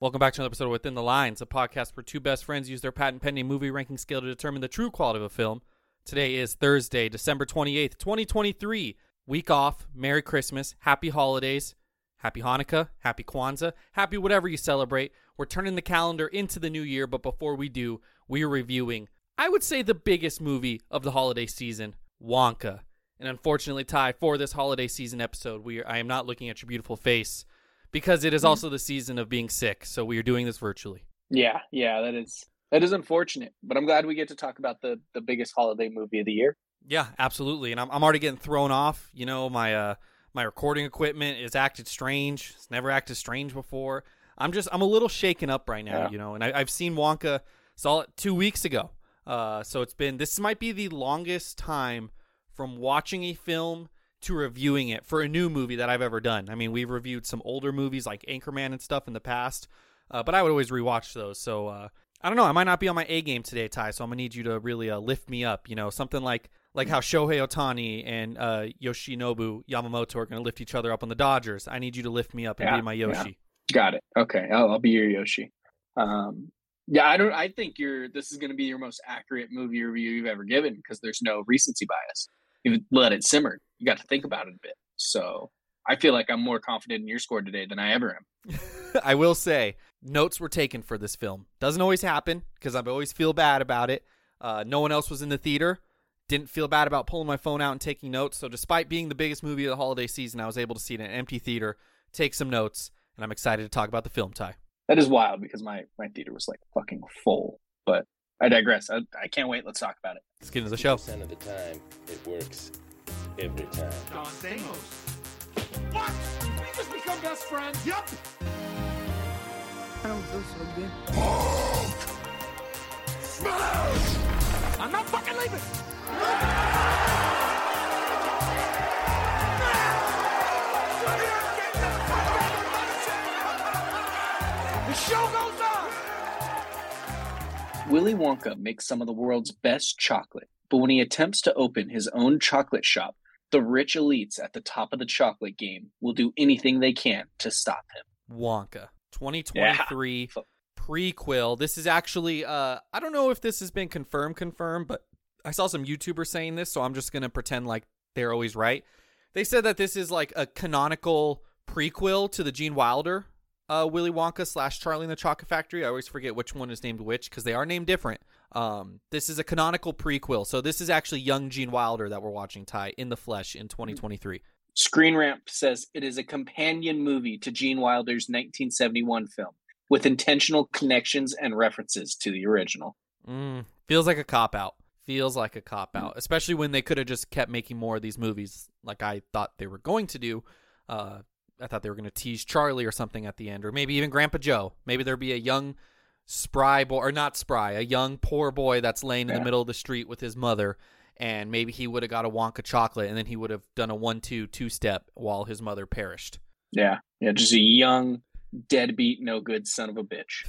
Welcome back to another episode of Within the Lines, a podcast where two best friends use their patent pending movie ranking scale to determine the true quality of a film. Today is Thursday, December 28th, 2023. Week off. Merry Christmas. Happy holidays. Happy Hanukkah. Happy Kwanzaa. Happy whatever you celebrate. We're turning the calendar into the new year, but before we do, we are reviewing, I would say, the biggest movie of the holiday season, Wonka. And unfortunately, Ty, for this holiday season episode, we are, I am not looking at your beautiful face because it is also the season of being sick. So we are doing this virtually. Yeah, yeah, that is that is unfortunate, but I'm glad we get to talk about the the biggest holiday movie of the year. Yeah, absolutely. And I'm I'm already getting thrown off. You know, my uh my recording equipment is acted strange. It's never acted strange before. I'm just I'm a little shaken up right now. Yeah. You know, and I, I've seen Wonka saw it two weeks ago. Uh, so it's been this might be the longest time from watching a film to reviewing it for a new movie that I've ever done. I mean, we've reviewed some older movies like Anchorman and stuff in the past, uh, but I would always rewatch those. So uh, I don't know. I might not be on my A game today, Ty. So I'm gonna need you to really uh, lift me up. You know, something like like how Shohei Ohtani and uh, Yoshinobu Yamamoto are gonna lift each other up on the Dodgers. I need you to lift me up and Yeah, be my yeah. Yoshi. Got it. Okay, I'll, I'll be your Yoshi. Um, yeah, I don't. I think you're. This is going to be your most accurate movie review you've ever given because there's no recency bias. You've let it simmer. You got to think about it a bit. So I feel like I'm more confident in your score today than I ever am. I will say notes were taken for this film. Doesn't always happen because I always feel bad about it. Uh, no one else was in the theater. Didn't feel bad about pulling my phone out and taking notes. So despite being the biggest movie of the holiday season, I was able to see it in an empty theater, take some notes, and I'm excited to talk about the film. Ty. That is wild because my my theater was like fucking full. But I digress. I, I can't wait. Let's talk about it. Let's get into the show. percent of the time, it works every time. Don Stamos. What? We just become best friends? Yup. I don't feel so good. Smash! I'm not fucking leaving. The show goes on. Willy Wonka makes some of the world's best chocolate, but when he attempts to open his own chocolate shop, the rich elites at the top of the chocolate game will do anything they can to stop him. Wonka 2023 Yeah. prequel. This is actually uh I don't know if this has been confirmed confirmed, but I saw some YouTubers saying this, so I'm just going to pretend like they're always right. They said that this is like a canonical prequel to the Gene Wilder uh Willy Wonka slash Charlie and the Chocolate Factory. I always forget which one is named which because they are named different. Um this is a canonical prequel. So this is actually young Gene Wilder that we're watching Ty in the flesh in 2023. Screen Rant says it is a companion movie to Gene Wilder's 1971 film with intentional connections and references to the original. Mm, feels like a cop out. Feels like a cop out, especially when they could have just kept making more of these movies, like I thought they were going to do. Uh, I thought they were going to tease Charlie or something at the end, or maybe even Grandpa Joe. Maybe there'd be a young spry boy, or not spry, a young poor boy that's laying in the middle of the street with his mother, and maybe he would have got a Wonka chocolate, and then he would have done a one-two two-step while his mother perished. Yeah, yeah, just a young, deadbeat, no good son of a bitch.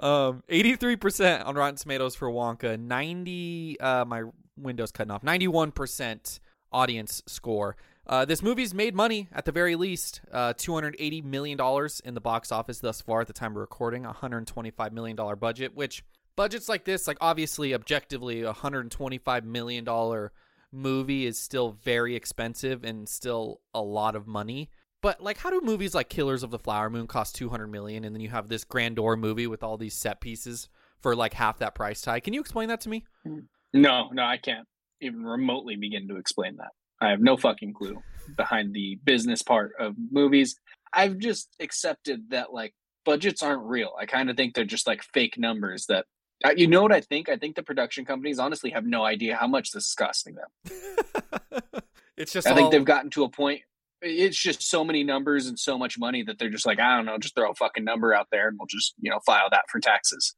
um, 83% on Rotten Tomatoes for Wonka, 90 uh my window's cutting off. 91% audience score. Uh, this movie's made money at the very least. Uh, $280 million in the box office thus far at the time of recording. $125 million budget, which budgets like this, like obviously, objectively, a $125 million movie is still very expensive and still a lot of money. But like, how do movies like Killers of the Flower Moon cost two hundred million, and then you have this grandeur movie with all these set pieces for like half that price tag? Can you explain that to me? No, no, I can't even remotely begin to explain that. I have no fucking clue behind the business part of movies. I've just accepted that like budgets aren't real. I kind of think they're just like fake numbers that uh, you know what I think? I think the production companies honestly have no idea how much this is costing them. it's just I all, think they've gotten to a point it's just so many numbers and so much money that they're just like, I don't know, just throw a fucking number out there and we'll just, you know, file that for taxes.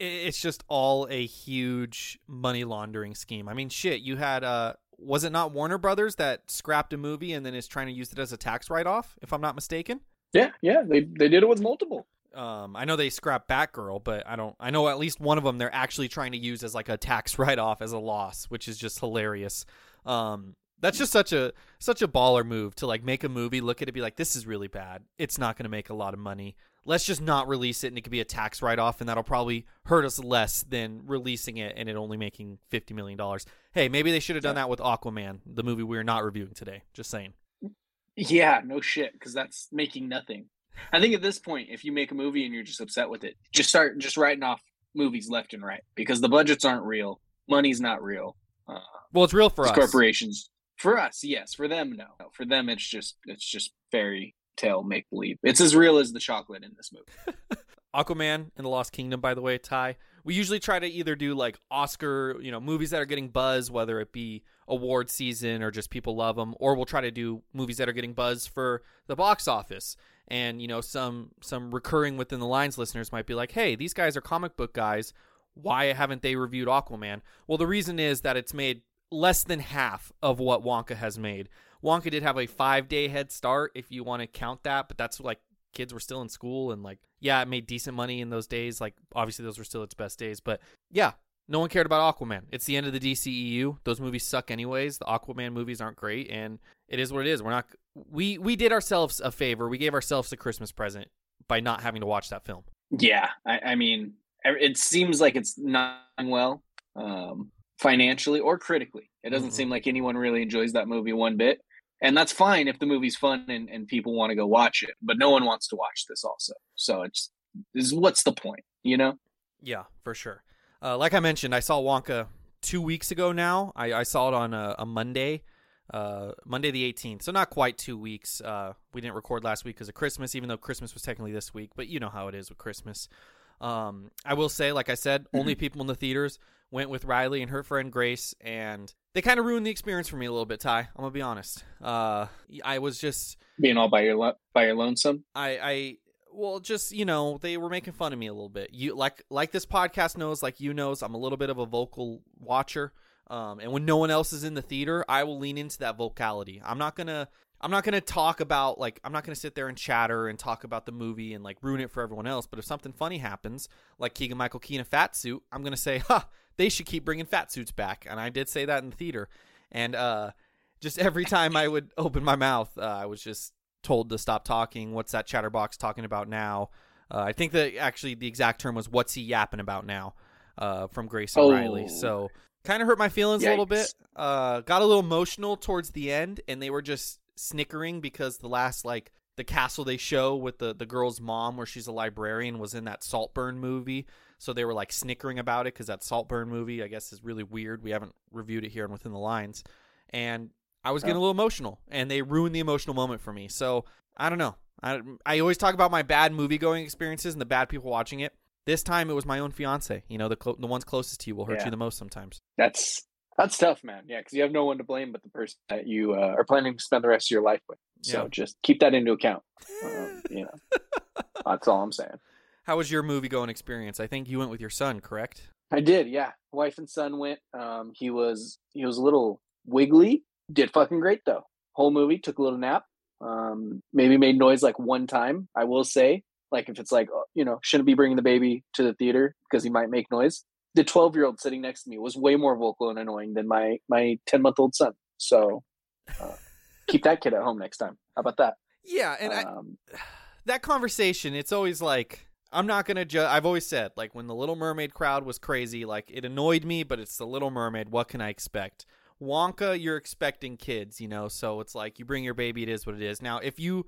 it's just all a huge money laundering scheme. I mean, shit, you had uh was it not Warner Brothers that scrapped a movie and then is trying to use it as a tax write off, if I'm not mistaken? Yeah, yeah, they they did it with multiple. Um, I know they scrapped Batgirl, but I don't. I know at least one of them they're actually trying to use as like a tax write off as a loss, which is just hilarious. Um, That's just such a such a baller move to like make a movie, look at it, be like, this is really bad. It's not going to make a lot of money. Let's just not release it, and it could be a tax write off, and that'll probably hurt us less than releasing it and it only making fifty million dollars. Hey, maybe they should have done that with Aquaman, the movie we are not reviewing today. Just saying. Yeah, no shit, because that's making nothing. I think at this point, if you make a movie and you're just upset with it, just start just writing off movies left and right because the budgets aren't real, money's not real. Uh, Well, it's real for us. corporations, for us, yes. For them, no. For them, it's just it's just fairy tale make believe. It's as real as the chocolate in this movie. Aquaman and the Lost Kingdom, by the way, Ty. We usually try to either do like Oscar, you know, movies that are getting buzz, whether it be award season or just people love them, or we'll try to do movies that are getting buzz for the box office. And you know, some some recurring within the lines listeners might be like, "Hey, these guys are comic book guys. Why haven't they reviewed Aquaman?" Well, the reason is that it's made less than half of what Wonka has made. Wonka did have a five day head start, if you want to count that, but that's like kids were still in school and like yeah it made decent money in those days like obviously those were still its best days but yeah no one cared about aquaman. It's the end of the dceu those movies suck anyways. The aquaman movies aren't great and it is what it is. We're not we we did ourselves a favor. We gave ourselves a christmas present by not having to watch that film. Yeah, I, I mean, it seems like it's not well um, financially or critically. It doesn't Mhm. seem like anyone really enjoys that movie one bit, and that's fine if the movie's fun and, and people want to go watch it. But no one wants to watch this also, so it's is what's the point, you know? Yeah, for sure. Uh, like I mentioned, I saw Wonka two weeks ago now. I, I saw it on a, a Monday, uh, Monday the 18th. So not quite two weeks. Uh, we didn't record last week because of Christmas, even though Christmas was technically this week. But you know how it is with Christmas. Um, I will say, like I said, only people in the theaters went with Riley and her friend Grace, and they kind of ruined the experience for me a little bit. Ty, I'm gonna be honest. Uh, I was just Being all by your lo- by your lonesome. I, I well just you know they were making fun of me a little bit you like like this podcast knows like you knows i'm a little bit of a vocal watcher um, and when no one else is in the theater i will lean into that vocality i'm not gonna i'm not gonna talk about like i'm not gonna sit there and chatter and talk about the movie and like ruin it for everyone else but if something funny happens like keegan michael key in a fat suit i'm gonna say ha they should keep bringing fat suits back and i did say that in the theater and uh just every time i would open my mouth uh, i was just told to stop talking. What's that chatterbox talking about now? Uh, I think that actually the exact term was "What's he yapping about now?" Uh, from Grace and Oh. Riley. So kind of hurt my feelings a little bit. Uh, got a little emotional towards the end, and they were just snickering because the last like the castle they show with the the girl's mom, where she's a librarian, was in that Saltburn movie. So they were like snickering about it because that Saltburn movie, I guess, is really weird. We haven't reviewed it here and within the lines, and I was getting a little emotional, and they ruined the emotional moment for me. So I don't know. I I always talk about my bad movie going experiences and the bad people watching it. This time it was my own fiance. You know, the clo- the ones closest to you will hurt Yeah. you the most sometimes. That's that's tough, man. Yeah, because you have no one to blame but the person that you uh, are planning to spend the rest of your life with. So Yeah. just keep that into account. Um, you know, that's all I'm saying. How was your movie going experience? I think you went with your son, correct? I did, yeah. Wife and son went. Um, he was he was a little wiggly. Did fucking great though. Whole movie took a little nap. Um, maybe made noise like one time. I will say, like if it's like uh, you know, shouldn't be bringing the baby to the theater because he might make noise. The twelve year old sitting next to me was way more vocal and annoying than my my ten month old son. So uh, keep that kid at home next time. How about that? Yeah, and I, um, that conversation, it's always like I'm not gonna judge. I've always said like when the Little Mermaid crowd was crazy, like it annoyed me, but it's the Little Mermaid. What can I expect? Wonka, you're expecting kids, you know, so it's like you bring your baby, it is what it is. Now, if you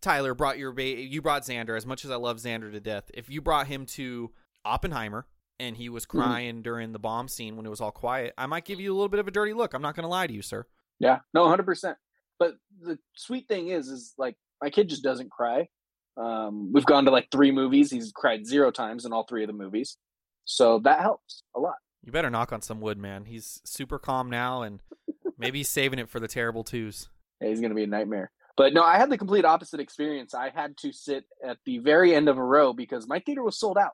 Tyler brought your baby, you brought Xander. As much as I love Xander to death, if you brought him to Oppenheimer and he was crying during the bomb scene when it was all quiet, I might give you a little bit of a dirty look. I'm not gonna lie to you, sir. Yeah, no, hundred percent. But the sweet thing is, is like my kid just doesn't cry. Um, we've gone to like three movies. He's cried zero times in all three of the movies, so that helps a lot. You better knock on some wood, man. He's super calm now, and maybe he's saving it for the terrible twos. Yeah, he's gonna be a nightmare. But no, I had the complete opposite experience. I had to sit at the very end of a row because my theater was sold out.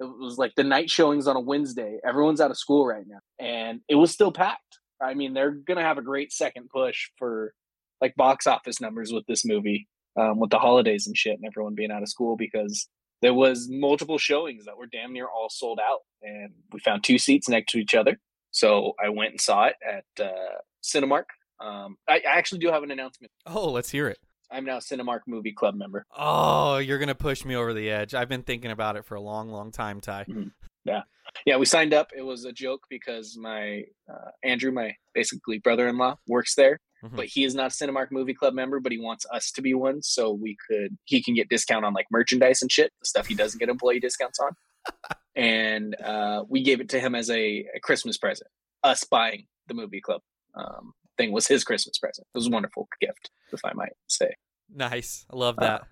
It was like the night showings on a Wednesday. Everyone's out of school right now, and it was still packed. I mean, they're gonna have a great second push for like box office numbers with this movie, um, with the holidays and shit, and everyone being out of school because there was multiple showings that were damn near all sold out, and we found two seats next to each other. So I went and saw it at uh, Cinemark Um, I, I actually do have an announcement. Oh, let's hear it. I'm now a Cinemark Movie Club member. Oh, you're gonna push me over the edge. I've been thinking about it for a long, long time, Ty. Yeah. Yeah, we signed up. It was a joke because my uh, Andrew, my basically brother-in-law, works there, Mhm. but he is not a Cinemark Movie Club member. But he wants us to be one, so we could he can get discount on like merchandise and shit, the stuff he doesn't get employee discounts on. and uh, we gave it to him as a, a Christmas present. Us buying the movie club um, thing was his Christmas present. It was a wonderful gift, if I might say. Nice. I love Uh, that.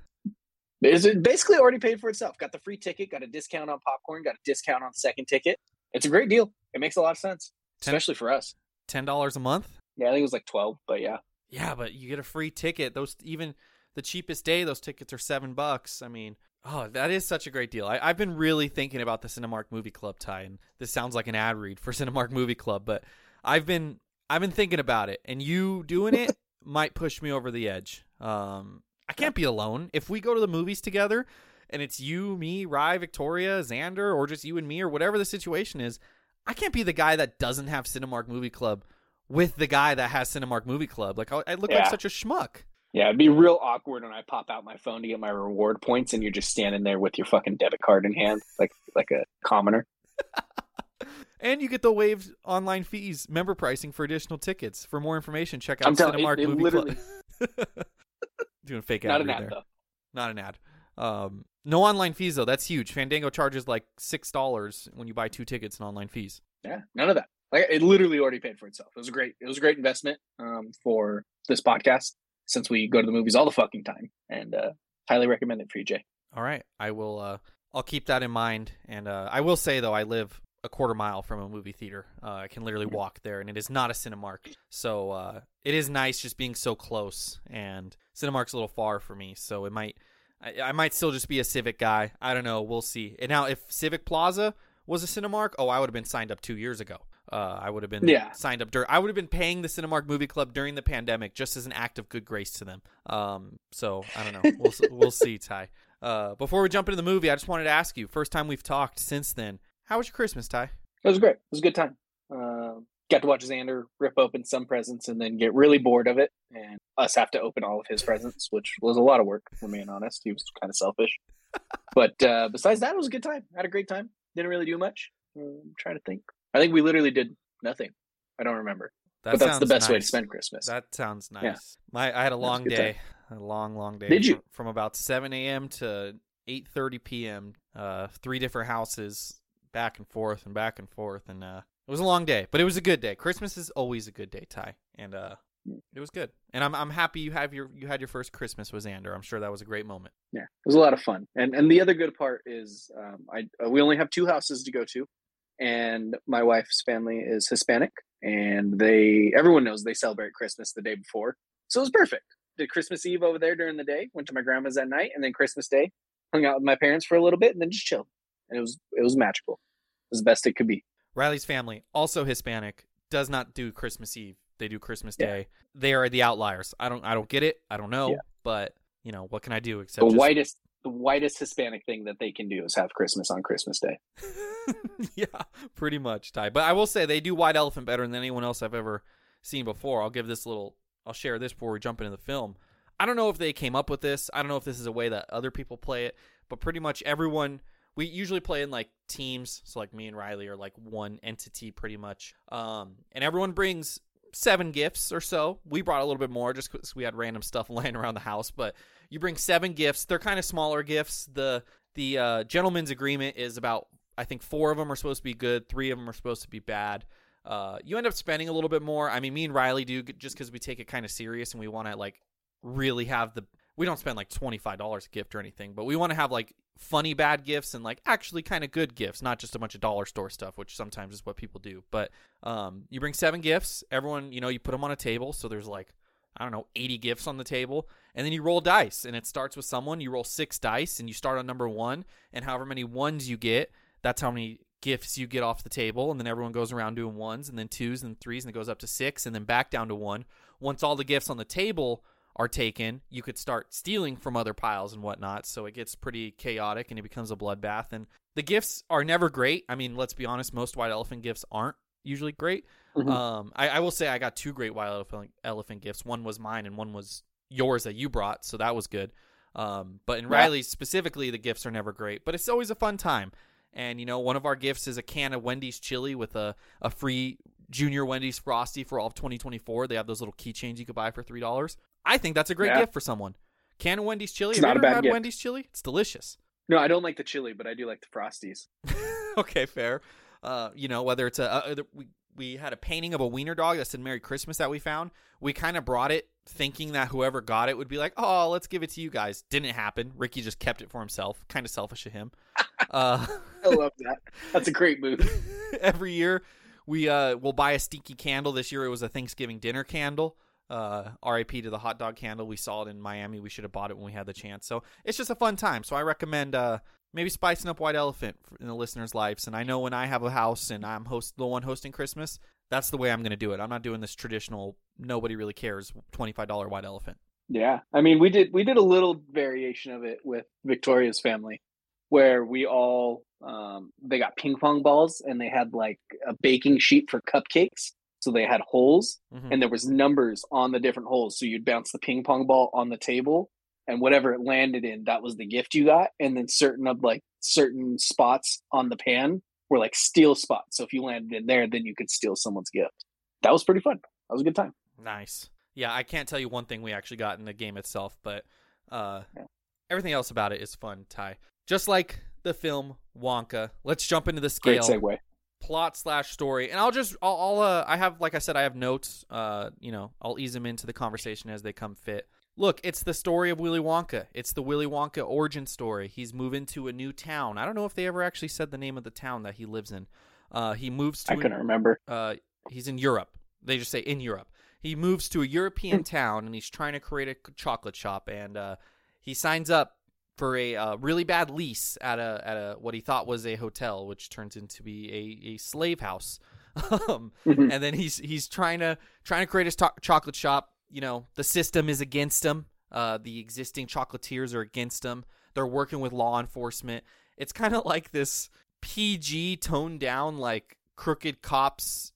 It's basically already paid for itself. Got the free ticket, got a discount on popcorn, got a discount on second ticket. It's a great deal. It makes a lot of sense, especially for us. Ten dollars a month. Yeah, I think it was like twelve, but yeah, Yeah, but you get a free ticket. Those even the cheapest day, those tickets are seven bucks. I mean, oh, that is such a great deal. I, I've been really thinking about the Cinemark Movie Club Ty, and this sounds like an ad read for Cinemark Movie Club, but I've been I've been thinking about it, and you doing it might push me over the edge. Um, I can't be alone. If we go to the movies together, and it's you, me, Rye, Victoria, Xander, or just you and me, or whatever the situation is, I can't be the guy that doesn't have Cinemark Movie Club with the guy that has Cinemark Movie Club. Like I, look like such a schmuck. yeah, it'd be real awkward when I pop out my phone to get my reward points, and you're just standing there with your fucking debit card in hand, like like a commoner. And you get the waived online fees, member pricing for additional tickets. For more information, check out I'm telling you, Cinemark it Movie literally- Club. Doing fake ad Not an ad there. though. Not an ad. Um, no online fees though. That's huge. Fandango charges like six dollars when you buy two tickets and online fees. Yeah, none of that. Like it literally already paid for itself. It was a great. It was a great investment um, for this podcast since we go to the movies all the fucking time, and uh, highly recommend it for you, Jay. All right, I will. Uh, I'll keep that in mind. And uh, I will say though, I live a quarter mile from a movie theater. Uh, I can literally walk there, and it is not a Cinemark. So uh, it is nice just being so close. And Cinemark's a little far for me, so it might. I, I might still just be a Civic guy. I don't know. We'll see. And now, if Civic Plaza was a Cinemark, oh, I would have been signed up two years ago. Uh, I would have been Yeah. signed up during. I would have been paying the Cinemark Movie Club during the pandemic just as an act of good grace to them. Um, so I don't know. We'll we'll see, Ty. Uh, before we jump into the movie, I just wanted to ask you. First time we've talked since then. How was your Christmas, Ty? It was great. It was a good time. Uh, got to watch Xander rip open some presents and then get really bored of it, and us have to open all of his presents, which was a lot of work. For being honest, he was kind of selfish. But uh, besides that, it was a good time. Had a great time. Didn't really do much. Um, I'm trying to think. I think we literally did nothing. I don't remember. That but that's the best way to spend Christmas. That sounds nice. Yeah. My I had a a long good day. A long, long day. Did you? From, about seven a.m. to eight thirty p.m. Uh, three different houses, back and forth and back and forth, and uh, it was a long day, but it was a good day. Christmas is always a good day, Ty, and uh, it was good. And I'm I'm happy you have your you had your first Christmas with Xander. I'm sure that was a great moment. yeah, it was a lot of fun. And and the other good part is um, I uh, we only have two houses to go to, and my wife's family is Hispanic, and they everyone knows they celebrate Christmas the day before, so it was perfect. Did Christmas Eve over there during the day, went to my grandma's that night, and then Christmas Day hung out with my parents for a little bit, and then just chilled. And it was it was magical. It was the best it could be. Riley's family, also Hispanic, does not do Christmas Eve. They do Christmas Yeah. Day. They are the outliers. I don't I don't get it. I don't know, Yeah. but you know what can I do except The just- whitest the whitest Hispanic thing that they can do is have Christmas on Christmas Day. yeah, pretty much, Ty. But I will say they do White Elephant better than anyone else I've ever seen before. I'll give this little, I'll share this before we jump into the film. I don't know if they came up with this. I don't know if this is a way that other people play it, but pretty much everyone. We usually play in like teams, so like me and Riley are like one entity pretty much. Um, and everyone brings seven gifts or so. We brought a little bit more just because we had random stuff laying around the house. But you bring seven gifts. They're kind of smaller gifts. The the uh, gentleman's agreement is about I think four of them are supposed to be good, three of them are supposed to be bad. Uh, you end up spending a little bit more. I mean, me and Riley do just because we take it kind of serious and we want to like really have the. We don't spend like twenty five dollars a gift or anything, but we want to have like funny bad gifts and like actually kind of good gifts, not just a bunch of dollar store stuff, which sometimes is what people do. But um, you bring seven gifts. Everyone, you know, you put them on a table, so there's like I don't know, 80 gifts on the table, and then you roll dice, and it starts with someone. You roll six dice, and you start on number one, and however many ones you get, that's how many gifts you get off the table, and then everyone goes around doing ones, and then twos, and threes, and it goes up to six, and then back down to one. Once all the gifts on the table are taken, you could start stealing from other piles and whatnot, so it gets pretty chaotic, and it becomes a bloodbath. And the gifts are never great. I mean, let's be honest, most white elephant gifts aren't usually great. Mhm. Um, I, I will say I got two great white elephant, elephant gifts. One was mine, and one was yours that you brought, so that was good. Um, but in Yeah. Riley specifically, the gifts are never great, but it's always a fun time. And you know, one of our gifts is a can of Wendy's chili with a a free Junior Wendy's Frosty for all of 2024. They have those little keychains you could buy for three dollars. I think that's a great Yeah. gift for someone. Can Wendy's chili. It's Have you not a bad had gift. Wendy's chili? It's delicious. No, I don't like the chili, but I do like the frosties. okay, fair. Uh, you know, whether it's a, uh, we we had a painting of a wiener dog that said "Merry Christmas" that we found. We kind of brought it thinking that whoever got it would be like, "Oh, let's give it to you guys." Didn't happen. Ricky just kept it for himself. Kind of selfish of him. Uh, I love that. That's a great move. every year we uh will buy a stinky candle. This year it was a Thanksgiving dinner candle. Uh, RIP to the hot dog candle. We saw it in Miami. We should have bought it when we had the chance. So it's just a fun time. So I recommend uh maybe spicing up White Elephant in the listeners' lives. And I know when I have a house and I'm host the one hosting Christmas, that's the way I'm going to do it. I'm not doing this traditional nobody really cares twenty five dollar White Elephant. Yeah, I mean, we did we did a little variation of it with Victoria's family, where we all um, they got ping pong balls and they had like a baking sheet for cupcakes, so they had holes Mhm. and there was numbers on the different holes. So you'd bounce the ping pong ball on the table, and whatever it landed in, that was the gift you got. And then certain of like certain spots on the pan were like steal spots. So if you landed in there, then you could steal someone's gift. That was pretty fun. That was a good time. Nice. Yeah, I can't tell you one thing we actually got in the game itself, but uh, Yeah. everything else about it is fun, Ty. Just like the film Wonka. Let's jump into the Great scale segue. Plot slash story, and I'll just I'll, I'll uh, I have like I said I have notes. Uh, you know I'll ease them into the conversation as they come fit. Look, it's the story of Willy Wonka. It's the Willy Wonka origin story. He's moving to a new town. I don't know if they ever actually said the name of the town that he lives in. Uh, he moves to I a- couldn't remember. uh, he's in Europe. They just say in Europe. He moves to a European town and he's trying to create a chocolate shop. And uh, he signs up for a uh, really bad lease at a at a what he thought was a hotel, which turns into be a, a slave house. um, Mhm. and then he's he's trying to trying to create his to- chocolate shop. You know, the system is against him. Uh, the existing chocolatiers are against him. They're working with law enforcement. It's kind of like this PG toned down, like crooked cops.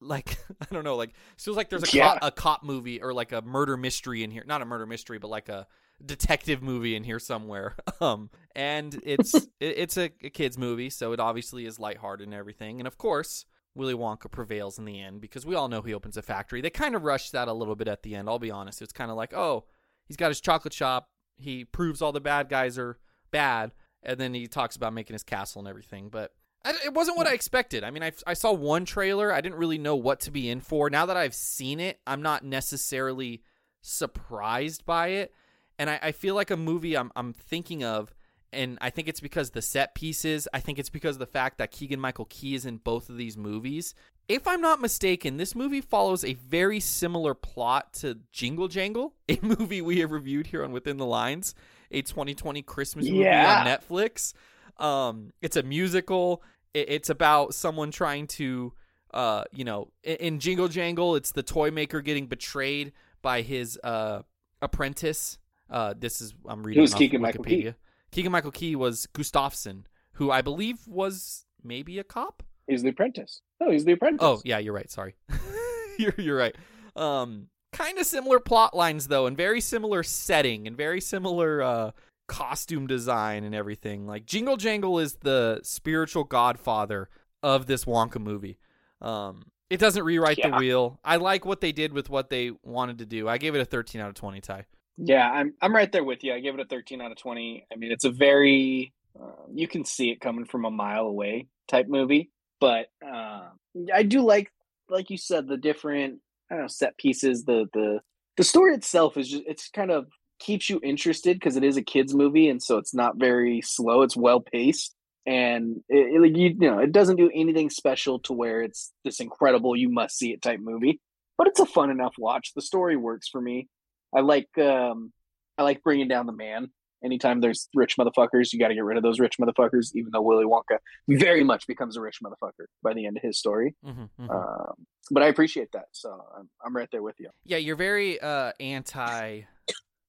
Like I don't know, like it feels like there's a Yeah. cop, a cop movie or like a murder mystery in here. Not a murder mystery, but like a detective movie in here somewhere. Um, and it's it, it's a, a kids movie, so it obviously is lighthearted and everything. And of course, Willy Wonka prevails in the end because we all know he opens a factory. They kind of rushed that a little bit at the end. I'll be honest. It's kind of like, oh, he's got his chocolate shop. He proves all the bad guys are bad, and then he talks about making his castle and everything. But I, it wasn't what I expected. I mean, I, I saw one trailer. I didn't really know what to be in for. Now that I've seen it, I'm not necessarily surprised by it. And I, I feel like a movie I'm, I'm thinking of, and I think it's because the set pieces. I think it's because of the fact that Keegan Michael Key is in both of these movies. If I'm not mistaken, this movie follows a very similar plot to Jingle Jangle, a movie we have reviewed here on Within the Lines, a 2020 Christmas movie Yeah. on Netflix. Um, it's a musical. It's about someone trying to, uh, you know, in, in Jingle Jangle, it's the toy maker getting betrayed by his uh apprentice. Uh, this is I'm reading Who's off Keegan-Michael Key? Keegan Michael Key was Gustafson, who I believe was maybe a cop. He's the apprentice. No, he's the apprentice. Oh, yeah, you're right. Sorry. you're you're right. Um kind of similar plot lines though and very similar setting and very similar uh costume design and everything. Like Jingle Jangle is the spiritual godfather of this Wonka movie. Um it doesn't rewrite the wheel. I like what they did with what they wanted to do. I gave it a 13 out of 20, Ty. Yeah, I'm I'm right there with you. I give it a 13 out of 20. I mean, it's a very uh, you can see it coming from a mile away type movie, but uh, I do like like you said the different I don't know set pieces. The the the story itself is just it's kind of keeps you interested because it is a kids movie, and so it's not very slow. It's well paced, and it, like, you, you know it doesn't do anything special to where it's this incredible you must see it type movie. But it's a fun enough watch. The story works for me. I like um I like bringing down the man. Anytime there's rich motherfuckers, you got to get rid of those rich motherfuckers. Even though Willy Wonka very much becomes a rich motherfucker by the end of his story, Mm-hmm, um, but I appreciate that. So I'm I'm right there with you. Yeah, you're very uh anti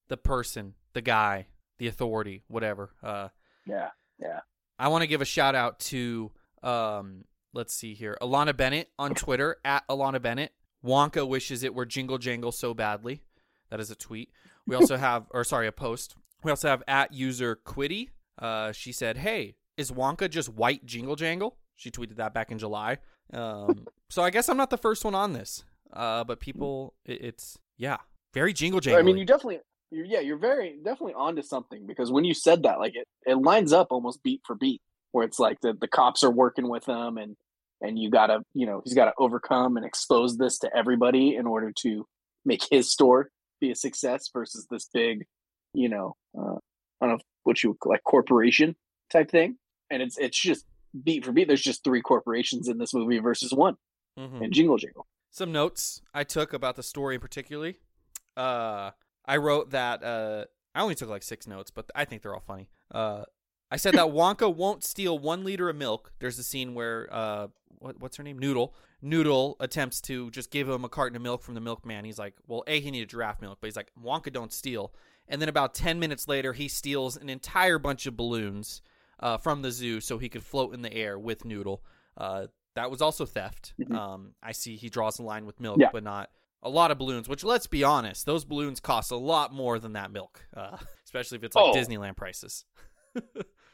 the person, the guy, the authority, whatever. Uh yeah, Yeah, I want to give a shout out to um let's see here. Alana Bennett on Twitter at Alana Bennett. Wonka wishes it were Jingle Jangle so badly. That is a tweet. We also have, or sorry, a post. We also have at user Quiddy. Uh, she said, "Hey, is Wonka just white Jingle Jangle?" She tweeted that back in July. Um, so I guess I'm not the first one on this. Uh, but people, it, it's yeah, very Jingle Jangle. I mean, you definitely, you're, yeah, you're very definitely onto something because when you said that, like it, it lines up almost beat for beat, where it's like the the cops are working with them and and you gotta, you know, he's got to overcome and expose this to everybody in order to make his store be a success versus this big, you know, uh, I don't know what you like corporation type thing. And it's it's just beat for beat. There's just three corporations in this movie versus one Mhm. and Jingle Jingle. some notes I took about the story in particularly. Uh, I wrote that uh, I only took like six notes, but I think they're all funny. Uh, I said that Wonka won't steal one liter of milk. There's a scene where uh, what, what's her name? Noodle. Noodle attempts to just give him a carton of milk from the milkman. He's like, well, a he needed giraffe milk, but he's like, Wonka don't steal. And then about ten minutes later, he steals an entire bunch of balloons uh, from the zoo so he could float in the air with Noodle. Uh, that was also theft. Mhm. Um, I see he draws a line with milk, Yeah. but not a lot of balloons. Which, let's be honest, those balloons cost a lot more than that milk, uh, especially if it's like Oh. Disneyland prices.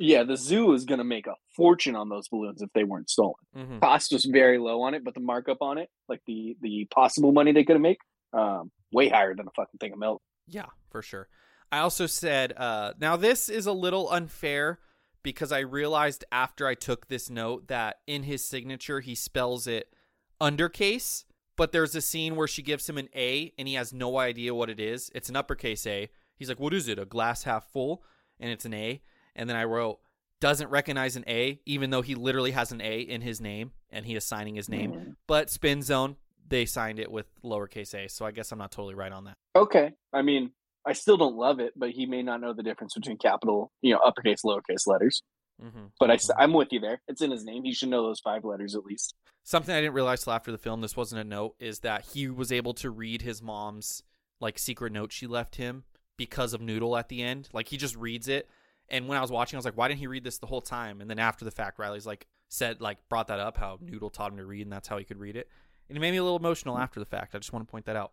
Yeah, the zoo is going to make a fortune on those balloons if they weren't stolen. Mm-hmm. Cost was very low on it, but the markup on it, like the the possible money they could have made, um, way higher than a fucking thing of milk. Yeah, for sure. I also said, uh, now this is a little unfair because I realized after I took this note that in his signature he spells it undercase, but there's a scene where she gives him an A and he has no idea what it is. It's an uppercase A. He's like, "What is it? A glass half full?" And it's an A. And then I wrote, "Doesn't recognize an A, even though he literally has an A in his name and he is signing his name." Mm. But Spin Zone, they signed it with lowercase A, so I guess I'm not totally right on that. Okay, I mean, I still don't love it, but he may not know the difference between capital, you know, uppercase, lowercase letters. Mm-hmm. But I, am with you there. It's in his name. He should know those five letters at least. Something I didn't realize till after the film, this wasn't a note, is that he was able to read his mom's like secret note she left him because of Noodle at the end. Like he just reads it. And when I was watching, I was like, why didn't he read this the whole time? And then after the fact, Riley's like said like brought that up how Noodle taught him to read and that's how he could read it. And it made me a little emotional after the fact. I just want to point that out.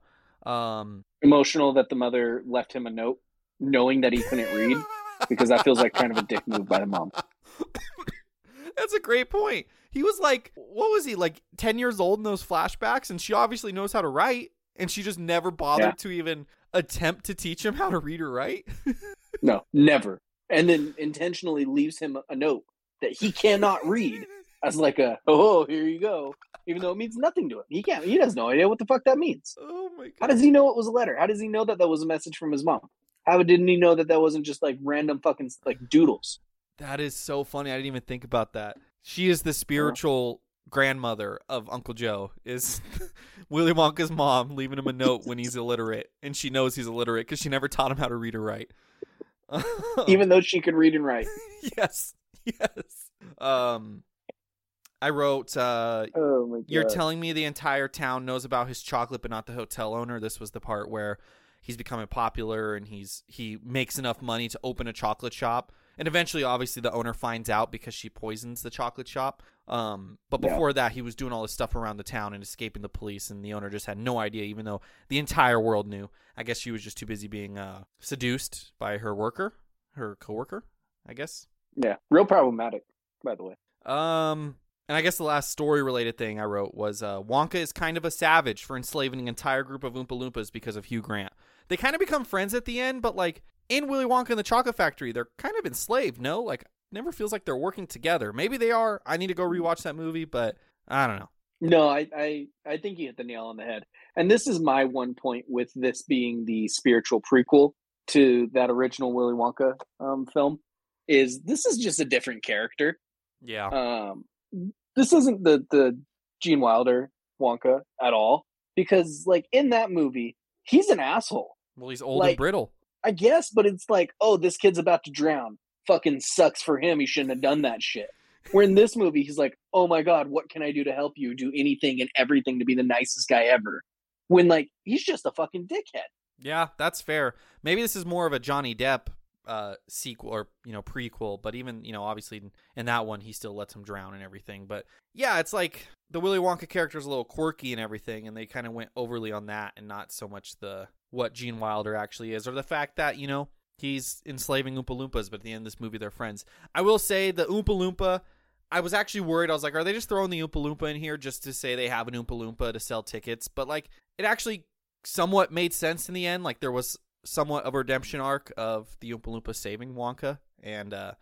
Um Emotional that the mother left him a note, knowing that he couldn't read, because that feels like kind of a dick move by the mom. That's a great point. He was like, what was he, like 10 years old in those flashbacks? And she obviously knows how to write. And she just never bothered Yeah. to even attempt to teach him how to read or write. No, never. And then intentionally leaves him a note that he cannot read as like a oh here you go, even though it means nothing to him. He can't. He has no idea what the fuck that means. oh my How does he know it was a letter? How does he know that that was a message from his mom? How didn't he know that that wasn't just like random fucking like doodles? That is so funny. I didn't even think about that. She is the uh-huh. spiritual grandmother of Uncle Joe. Is Willy Wonka's mom leaving him a note when he's illiterate, and she knows he's illiterate because she never taught him how to read or write. Even though she could read and write. yes, yes. Um, I wrote. Uh, Oh my god! You're telling me the entire town knows about his chocolate, but not the hotel owner. This was the part where he's becoming popular and he's he makes enough money to open a chocolate shop, and eventually, obviously, the owner finds out because she poisons the chocolate shop. Um, but Yeah. before that, he was doing all this stuff around the town and escaping the police, and the owner just had no idea, even though the entire world knew. I guess she was just too busy being uh, seduced by her worker, her coworker. I guess. yeah, real problematic. By the way, Um, and I guess the last story related thing I wrote was uh, Wonka is kind of a savage for enslaving an entire group of Oompa Loompas because of Hugh Grant. They kind of become friends at the end, but like in Willy Wonka and the Chocolate Factory, they're kind of enslaved. No, like never feels like they're working together. Maybe they are. I need to go rewatch that movie, but I don't know. no, I, I I think you hit the nail on the head. And this is my one point with this being the spiritual prequel to that original Willy Wonka um, film. Is this is just a different character? Yeah, um, this isn't the the Gene Wilder Wonka at all because like in that movie he's an asshole well, he's old and brittle. I guess but it's like oh this kid's about to drown. Fucking sucks for him. He shouldn't have done that shit. Where in this movie he's like oh my god what can I do to help you do anything and everything to be the nicest guy ever? When like he's just a fucking dickhead. Yeah, that's fair. Maybe this is more of a Johnny Depp uh sequel or you know prequel but even you know obviously in, that one he still lets him drown and everything. But yeah it's like the willy wonka character is a little quirky and everything and they kind of went overly on that and not so much the what gene wilder actually is or the fact that you know he's enslaving oompa loompas but at the end of this movie they're friends i will say the oompa loompa I was actually worried. I was like, are they just throwing the Oompa Loompa in here just to say they have an Oompa Loompa to sell tickets? But like, it actually somewhat made sense in the end. Like, there was somewhat of a redemption arc of the Oompa Loompa saving Wonka, and uh,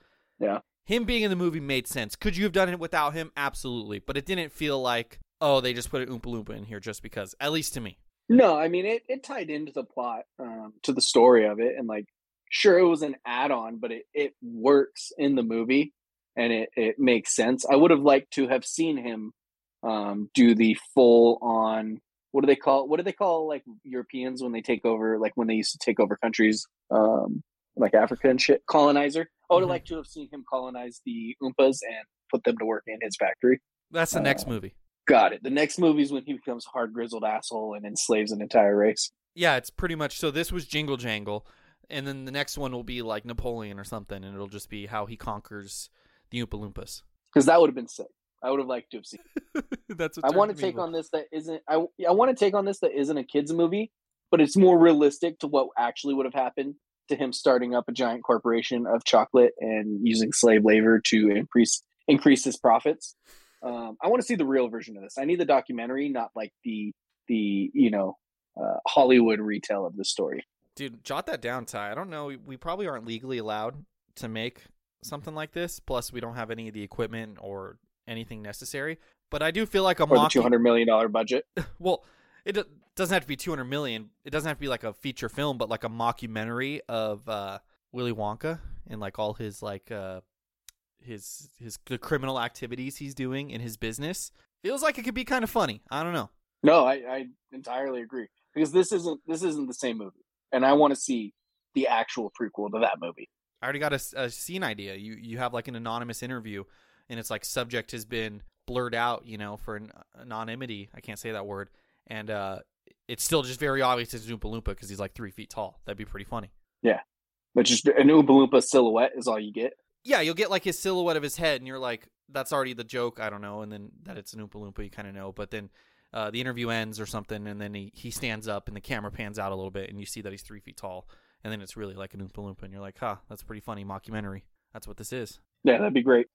Yeah. him being in the movie made sense. Could you have done it without him? Absolutely, but it didn't feel like oh they just put an Oompa Loompa in here just because. At least to me. No, I mean it, it tied into the plot, um, to the story of it, and like sure it was an add on, but it, it works in the movie and it, it makes sense. I would have liked to have seen him um, do the full on what do they call what do they call like Europeans when they take over like when they used to take over countries um, like Africa and shit colonizer. I would have Mhm. liked to have seen him colonize the Oompas and put them to work in his factory. That's the next Uh, movie. Got it. The next movie is when he becomes a hard grizzled asshole and enslaves an entire race. Yeah, it's pretty much so. This was Jingle Jangle, and then the next one will be like Napoleon or something, and it'll just be how he conquers the Oompa Loompas. because that would have been sick. I would have liked to have seen. That's what I want to take on this that isn't. I I want to take on this that isn't a kids movie, but it's more realistic to what actually would have happened to him starting up a giant corporation of chocolate and using slave labor to increase increase his profits. Um, I want to see the real version of this. I need the documentary, not like the the you know uh, Hollywood retell of the story. Dude, jot that down, Ty. I don't know. We, we probably aren't legally allowed to make something like this. Plus, we don't have any of the equipment or anything necessary. But I do feel like a Or the two hundred million dollar budget. Well, it doesn't have to be 200 million. It doesn't have to be like a feature film, but like a mockumentary of uh, Willy Wonka and like all his like uh, his his the criminal activities he's doing in his business. Feels like it could be kind of funny. I don't know. No, I, I entirely agree because this isn't this isn't the same movie, and I want to see the actual prequel to that movie. I already got a scene idea. You you have like an anonymous interview, and it's like subject has been blurred out, you know, for an anonymity. I can't say that word, and uh, it's still just very obvious it's Oompa Loompa because he's like three feet tall. That'd be pretty funny. Yeah, but just an Oompa Loompa silhouette is all you get. Yeah, you'll get like his silhouette of his head, and you're like, that's already the joke. I don't know, and then that it's an Oompa Loompa, you kind of know. But then uh, the interview ends or something, and then he he stands up, and the camera pans out a little bit, and you see that he's three feet tall, and then it's really like an Oompa Loompa, and you're like, huh, that's pretty funny mockumentary. That's what this is. Yeah, that'd be great.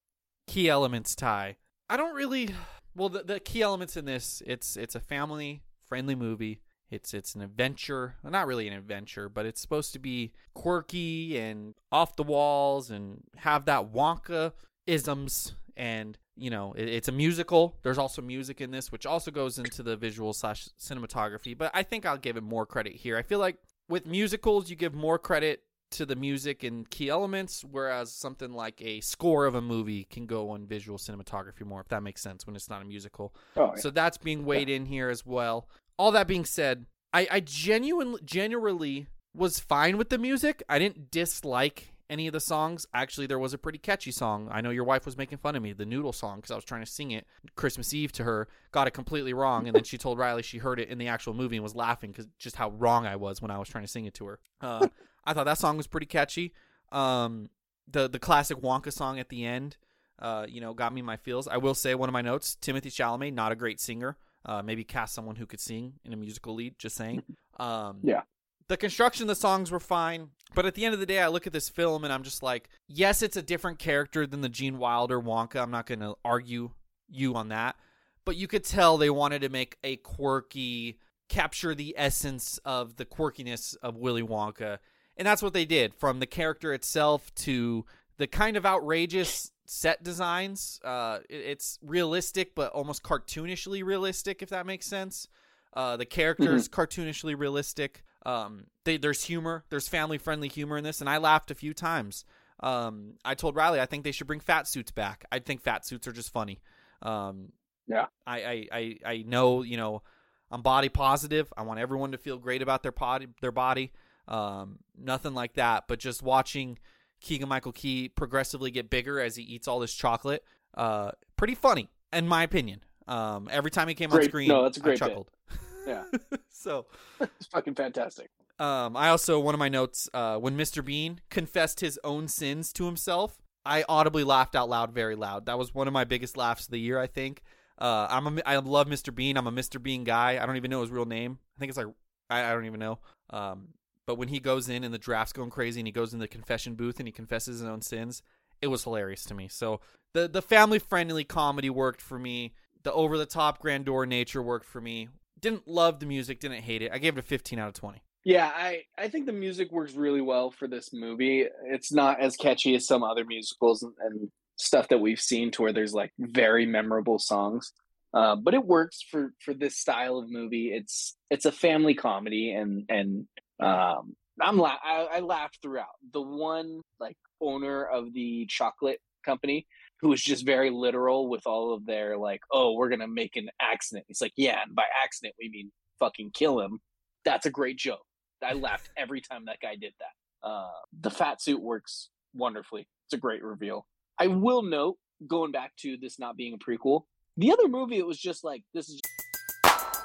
key elements Ty i don't really well the, the key elements in this it's it's a family friendly movie it's it's an adventure well, not really an adventure but it's supposed to be quirky and off the walls and have that wonka isms and you know it, it's a musical there's also music in this which also goes into the visual slash cinematography but i think i'll give it more credit here i feel like with musicals you give more credit to the music and key elements, whereas something like a score of a movie can go on visual cinematography more, if that makes sense, when it's not a musical. Oh, yeah. So that's being weighed in here as well. All that being said, I, I genuinely, genuinely was fine with the music. I didn't dislike any of the songs. Actually, there was a pretty catchy song. I know your wife was making fun of me, the Noodle song, because I was trying to sing it Christmas Eve to her, got it completely wrong, and then she told Riley she heard it in the actual movie and was laughing because just how wrong I was when I was trying to sing it to her. Uh, I thought that song was pretty catchy. Um, the the classic Wonka song at the end, uh, you know, got me my feels. I will say one of my notes: Timothee Chalamet, not a great singer. Uh, maybe cast someone who could sing in a musical lead. Just saying. Um, Yeah. The construction of the songs were fine, but at the end of the day, I look at this film and I'm just like, yes, it's a different character than the Gene Wilder Wonka. I'm not going to argue you on that, but you could tell they wanted to make a quirky, capture the essence of the quirkiness of Willy Wonka, and that's what they did. From the character itself to the kind of outrageous set designs, uh, it- it's realistic but almost cartoonishly realistic, if that makes sense. Uh, the characters cartoonishly realistic. Um, they, there's humor. There's family friendly humor in this, and I laughed a few times. Um, I told Riley I think they should bring fat suits back. I think fat suits are just funny. Um, Yeah. I, I, I, I know you know I'm body positive. I want everyone to feel great about their body, their body. Um, nothing like that. But just watching Keegan Michael Key progressively get bigger as he eats all this chocolate, uh, pretty funny in my opinion. Um, every time he came on screen, no, that's a great I bit. chuckled. Yeah. so it's fucking fantastic. Um, I also one of my notes uh, when Mr. Bean confessed his own sins to himself, I audibly laughed out loud, very loud. That was one of my biggest laughs of the year. I think. Uh, I'm a, I love Mr. Bean. I'm a Mr. Bean guy. I don't even know his real name. I think it's like I, I don't even know. Um, but when he goes in and the draft's going crazy and he goes in the confession booth and he confesses his own sins, it was hilarious to me. So the the family friendly comedy worked for me. The over the top grandeur nature worked for me. Didn't love the music, didn't hate it. I gave it a 15 out of 20. Yeah, I, I think the music works really well for this movie. It's not as catchy as some other musicals and, and stuff that we've seen to where there's like very memorable songs. Uh, but it works for for this style of movie. It's it's a family comedy and and um, I'm la- I, I laughed throughout. The one like owner of the chocolate company who was just very literal with all of their like, oh, we're gonna make an accident. He's like, yeah, and by accident we mean fucking kill him. That's a great joke. I laughed every time that guy did that. Uh, the fat suit works wonderfully. It's a great reveal. I will note, going back to this not being a prequel, the other movie it was just like this is.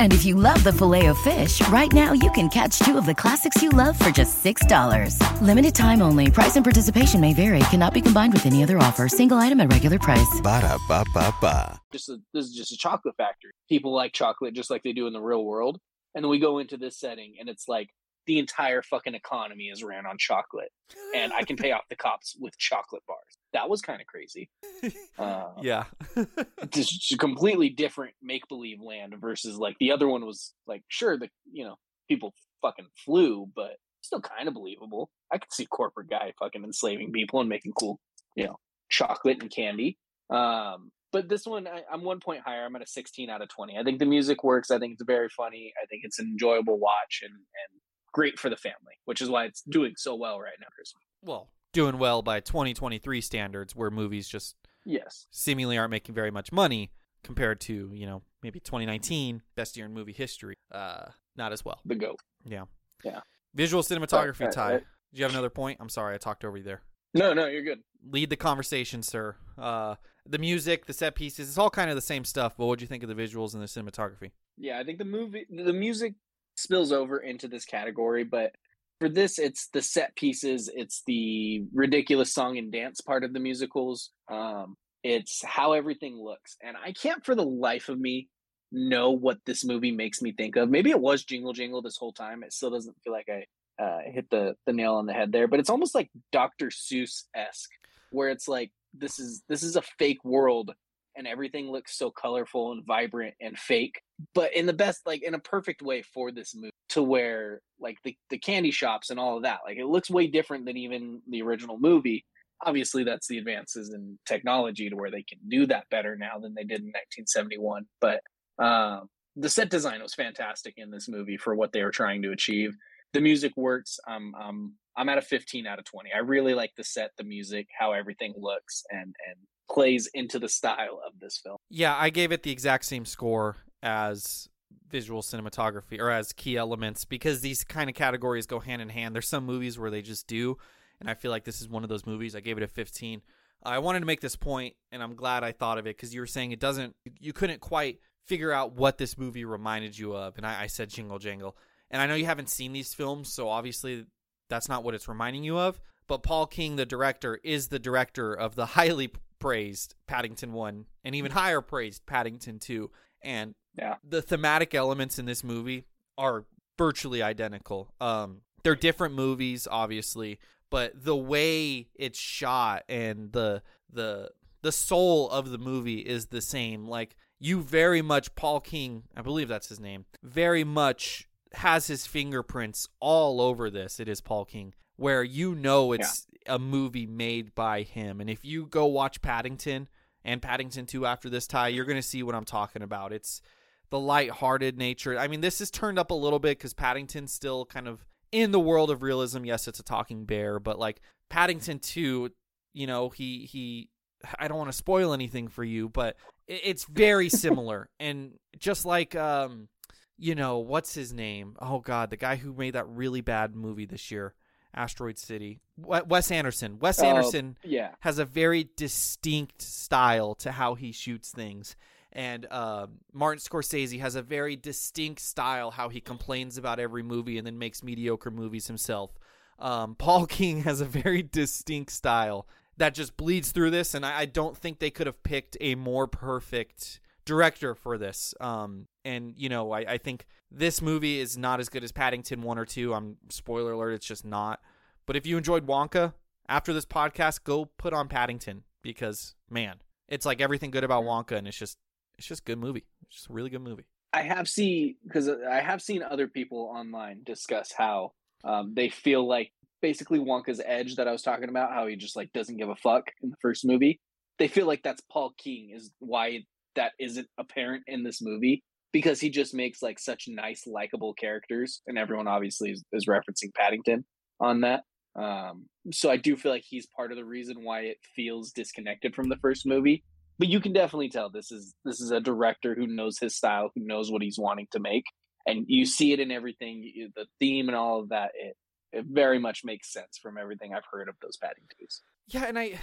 And if you love the filet of fish, right now you can catch two of the classics you love for just $6. Limited time only. Price and participation may vary. Cannot be combined with any other offer. Single item at regular price. Ba da ba ba ba. just a, this is just a chocolate factory. People like chocolate just like they do in the real world. And then we go into this setting and it's like the entire fucking economy is ran on chocolate. And I can pay off the cops with chocolate bars. That was kind of crazy. Uh, Yeah. just completely different make believe land versus like the other one was like sure the you know people fucking flew but still kind of believable i could see corporate guy fucking enslaving people and making cool you know chocolate and candy um but this one I, i'm one point higher i'm at a 16 out of 20 i think the music works i think it's very funny i think it's an enjoyable watch and and great for the family which is why it's doing so well right now christmas well, doing well by 2023 standards where movies just yes seemingly aren't making very much money compared to, you know, maybe 2019, best year in movie history. Uh not as well. the goat Yeah. Yeah. Visual cinematography, Right, right, Ty. right. Do you have another point? I'm sorry, I talked over you there. no no you're good Lead the conversation, sir. Uh the music, the set pieces, it's all kind of the same stuff, but what'd you think of the visuals and the cinematography? Yeah, I think the movie, the music spills over into this category, but for this, it's the set pieces, it's the ridiculous song and dance part of the musicals, um, it's how everything looks, and I can't for the life of me know what this movie makes me think of. Maybe it was Jingle Jingle this whole time. It still doesn't feel like I uh, hit the the nail on the head there, but it's almost like Dr. Seuss esque, where it's like this is this is a fake world and everything looks so colorful and vibrant and fake but in the best like in a perfect way for this movie to where like the, the candy shops and all of that like it looks way different than even the original movie. Obviously that's the advances in technology to where they can do that better now than they did in 1971 but um the set design was fantastic in this movie for what they were trying to achieve. The music works. Um, um i'm at a 15 out of 20 i really like the set the music how everything looks and and plays into the style of this film Yeah, I gave it the exact same score as visual cinematography or as key elements because these kind of categories go hand in hand. There's some movies where they just do, and I feel like this is one of those movies. I gave it a 15. I wanted to make this point, and I'm glad I thought of it because you were saying it doesn't, you couldn't quite figure out what this movie reminded you of, and I, I said Jingle Jangle. And I know you haven't seen these films, so obviously that's not what it's reminding you of. But Paul King, the director, is the director of the highly praised Paddington 1 and even higher praised Paddington 2. And Yeah. the thematic elements in this movie are virtually identical. Um, they're different movies, obviously, but the way it's shot and the the the soul of the movie is the same. Like you very much Paul King, I believe that's his name, very much has his fingerprints all over this. It is Paul King, where you know it's a movie made by him. And if you go watch Paddington and Paddington 2 after this Ty, you're going to see what I'm talking about. It's the light-hearted nature. I mean, this is turned up a little bit cuz Paddington's still kind of in the world of realism. Yes, it's a talking bear, but like Paddington 2, you know, he he I don't want to spoil anything for you, but it's very similar and just like um you know, what's his name? Oh God, the guy who made that really bad movie this year, Asteroid City. Wes Anderson. Wes Oh, Anderson yeah. has a very distinct style to how he shoots things. And uh, Martin Scorsese has a very distinct style how he complains about every movie and then makes mediocre movies himself. Um, Paul King has a very distinct style that just bleeds through this, and I, I don't think they could have picked a more perfect director for this. Um, and you know, I, I think this movie is not as good as Paddington one or two. I'm spoiler alert, it's just not. But if you enjoyed Wonka after this podcast, go put on Paddington because man, it's like everything good about Wonka, and it's just it's just good movie. It's just a really good movie. I have seen because I have seen other people online discuss how um, they feel like basically Wonka's edge that I was talking about, how he just like doesn't give a fuck in the first movie. They feel like that's Paul King is why that isn't apparent in this movie because he just makes like such nice, likable characters, and everyone obviously is, is referencing Paddington on that. Um, so I do feel like he's part of the reason why it feels disconnected from the first movie but you can definitely tell this is this is a director who knows his style, who knows what he's wanting to make, and you see it in everything, the theme and all of that. It it very much makes sense from everything I've heard of those Paddingtons. Yeah, and I,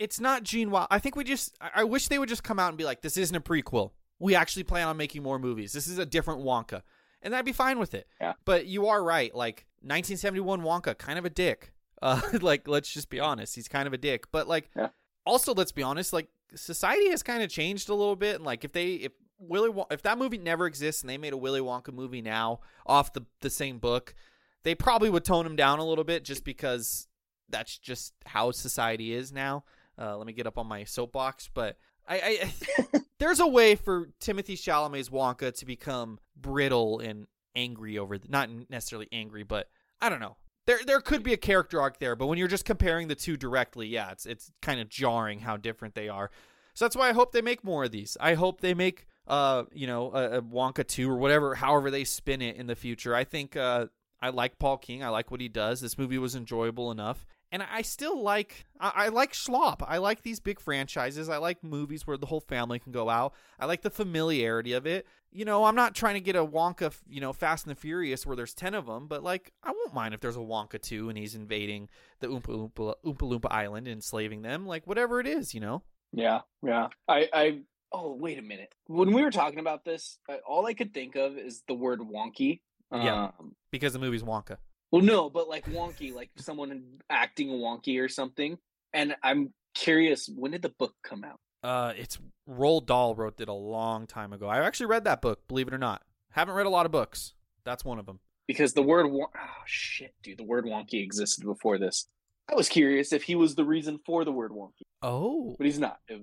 it's not Gene Wild. I think we just, I wish they would just come out and be like, this isn't a prequel. We actually plan on making more movies. This is a different Wonka, and I'd be fine with it. Yeah. But you are right. Like 1971 Wonka, kind of a dick. Uh, like let's just be honest, he's kind of a dick. But like, Yeah. also let's be honest, like society has kind of changed a little bit. And like, if they, if Willy, if that movie never exists and they made a Willy Wonka movie now off the the same book, they probably would tone him down a little bit just because that's just how society is now. Uh, let me get up on my soapbox, but I, I there's a way for Timothee Chalamet's Wonka to become brittle and angry over the, not necessarily angry, but I don't know. There there could be a character arc there, but when you're just comparing the two directly, yeah, it's it's kind of jarring how different they are. So that's why I hope they make more of these. I hope they make uh you know a, a Wonka two or whatever, however they spin it in the future. I think uh I like Paul King. I like what he does. This movie was enjoyable enough. And I still like I, I like Schlop. I like these big franchises. I like movies where the whole family can go out. I like the familiarity of it. You know, I'm not trying to get a Wonka, you know, Fast and the Furious where there's 10 of them, but like I won't mind if there's a Wonka 2 and he's invading the Oompa Loompa, Oompa Loompa Island and enslaving them, like whatever it is, you know. Yeah, yeah. I, I. Oh, wait a minute. When we were talking about this, all I could think of is the word wonky. Yeah. Um, Because the movie's Wonka. Well, no, but like wonky, like someone acting wonky or something. And I'm curious, when did the book come out? Uh, it's Roald Dahl wrote it a long time ago. I actually read that book, believe it or not. Haven't read a lot of books. That's one of them. because the word won- oh shit dude the word wonky existed before this i was curious if he was the reason for the word wonky Oh, but he's not It-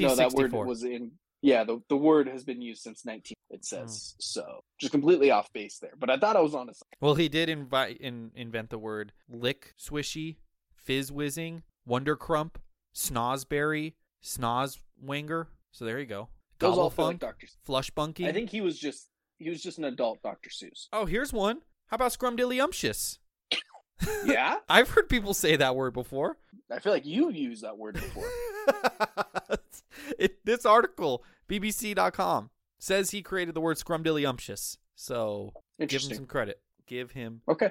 no that word was in yeah the, the word has been used since 19 it hmm. says so just completely off base there but i thought i was on something Well, he did invite in, invent the word lick swishy, fizz whizzing, wonder crump, snozberry, snozwanger. So there you go. those all Gobblefunk, feel like dr flush bunky. i think he was just he was just an adult dr seuss Oh, here's one. How about scrumdiddlyumptious? Yeah I've heard people say that word before. i feel like you've used that word before it, this article, BBC.com, says he created the word scrumdiddlyumptious. So give him some credit. Give him okay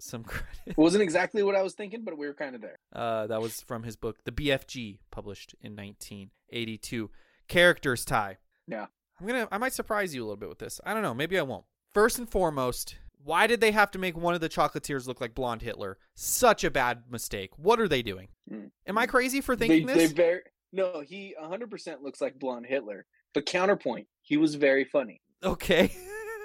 some credit. it wasn't exactly what i was thinking but we were kind of there Uh, that was from his book, The BFG, published in 1982. Characters Ty. Yeah. I'm gonna. I might surprise you a little bit with this. I don't know. Maybe I won't. First and foremost, why did they have to make one of the chocolatiers look like blonde Hitler? Such a bad mistake. What are they doing? Mm. Am I crazy for thinking they this? very no he 100% looks like blonde hitler but counterpoint he was very funny Okay.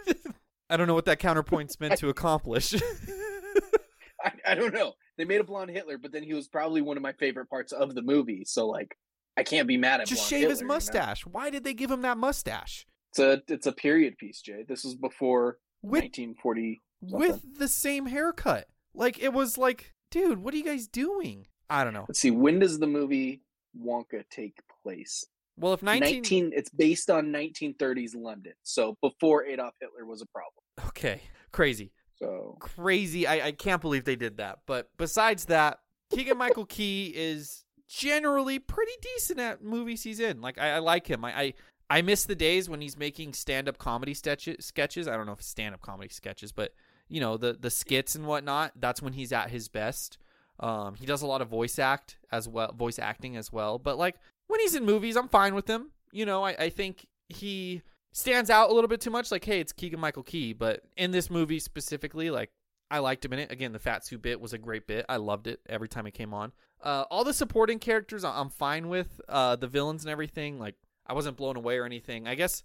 I don't know what that counterpoint's meant to accomplish. I, I don't know. They made a blonde Hitler, but then he was probably one of my favorite parts of the movie. So like, I can't be mad at. Just shave his Hitler, you know? mustache. Why did they give him that mustache? It's a it's a period piece, Jay. This was before With 1940. with the same haircut. Like it was like, dude, what are you guys doing? I don't know. Let's see. When does the movie Wonka take place? Well, if 19, 19 it's based on 1930s London, so before Adolf Hitler was a problem. Okay, crazy. So Crazy. I, I can't believe they did that. But besides that, Keegan Michael Key is generally pretty decent at movies he's in. Like I, I like him. I, I I miss the days when he's making stand-up comedy sketches. I don't know if stand-up comedy sketches, but you know the the skits and whatnot. That's when he's at his best. Um, he does a lot of voice act as well, voice acting as well. But like when he's in movies, I'm fine with him. You know, I, I think he stands out a little bit too much. Like, hey, it's Keegan Michael Key, but in this movie specifically, like I liked him in it. Again, the fat suit bit was a great bit. I loved it every time it came on. Uh, all the supporting characters, I'm fine with. Uh, the villains and everything, like I wasn't blown away or anything. I guess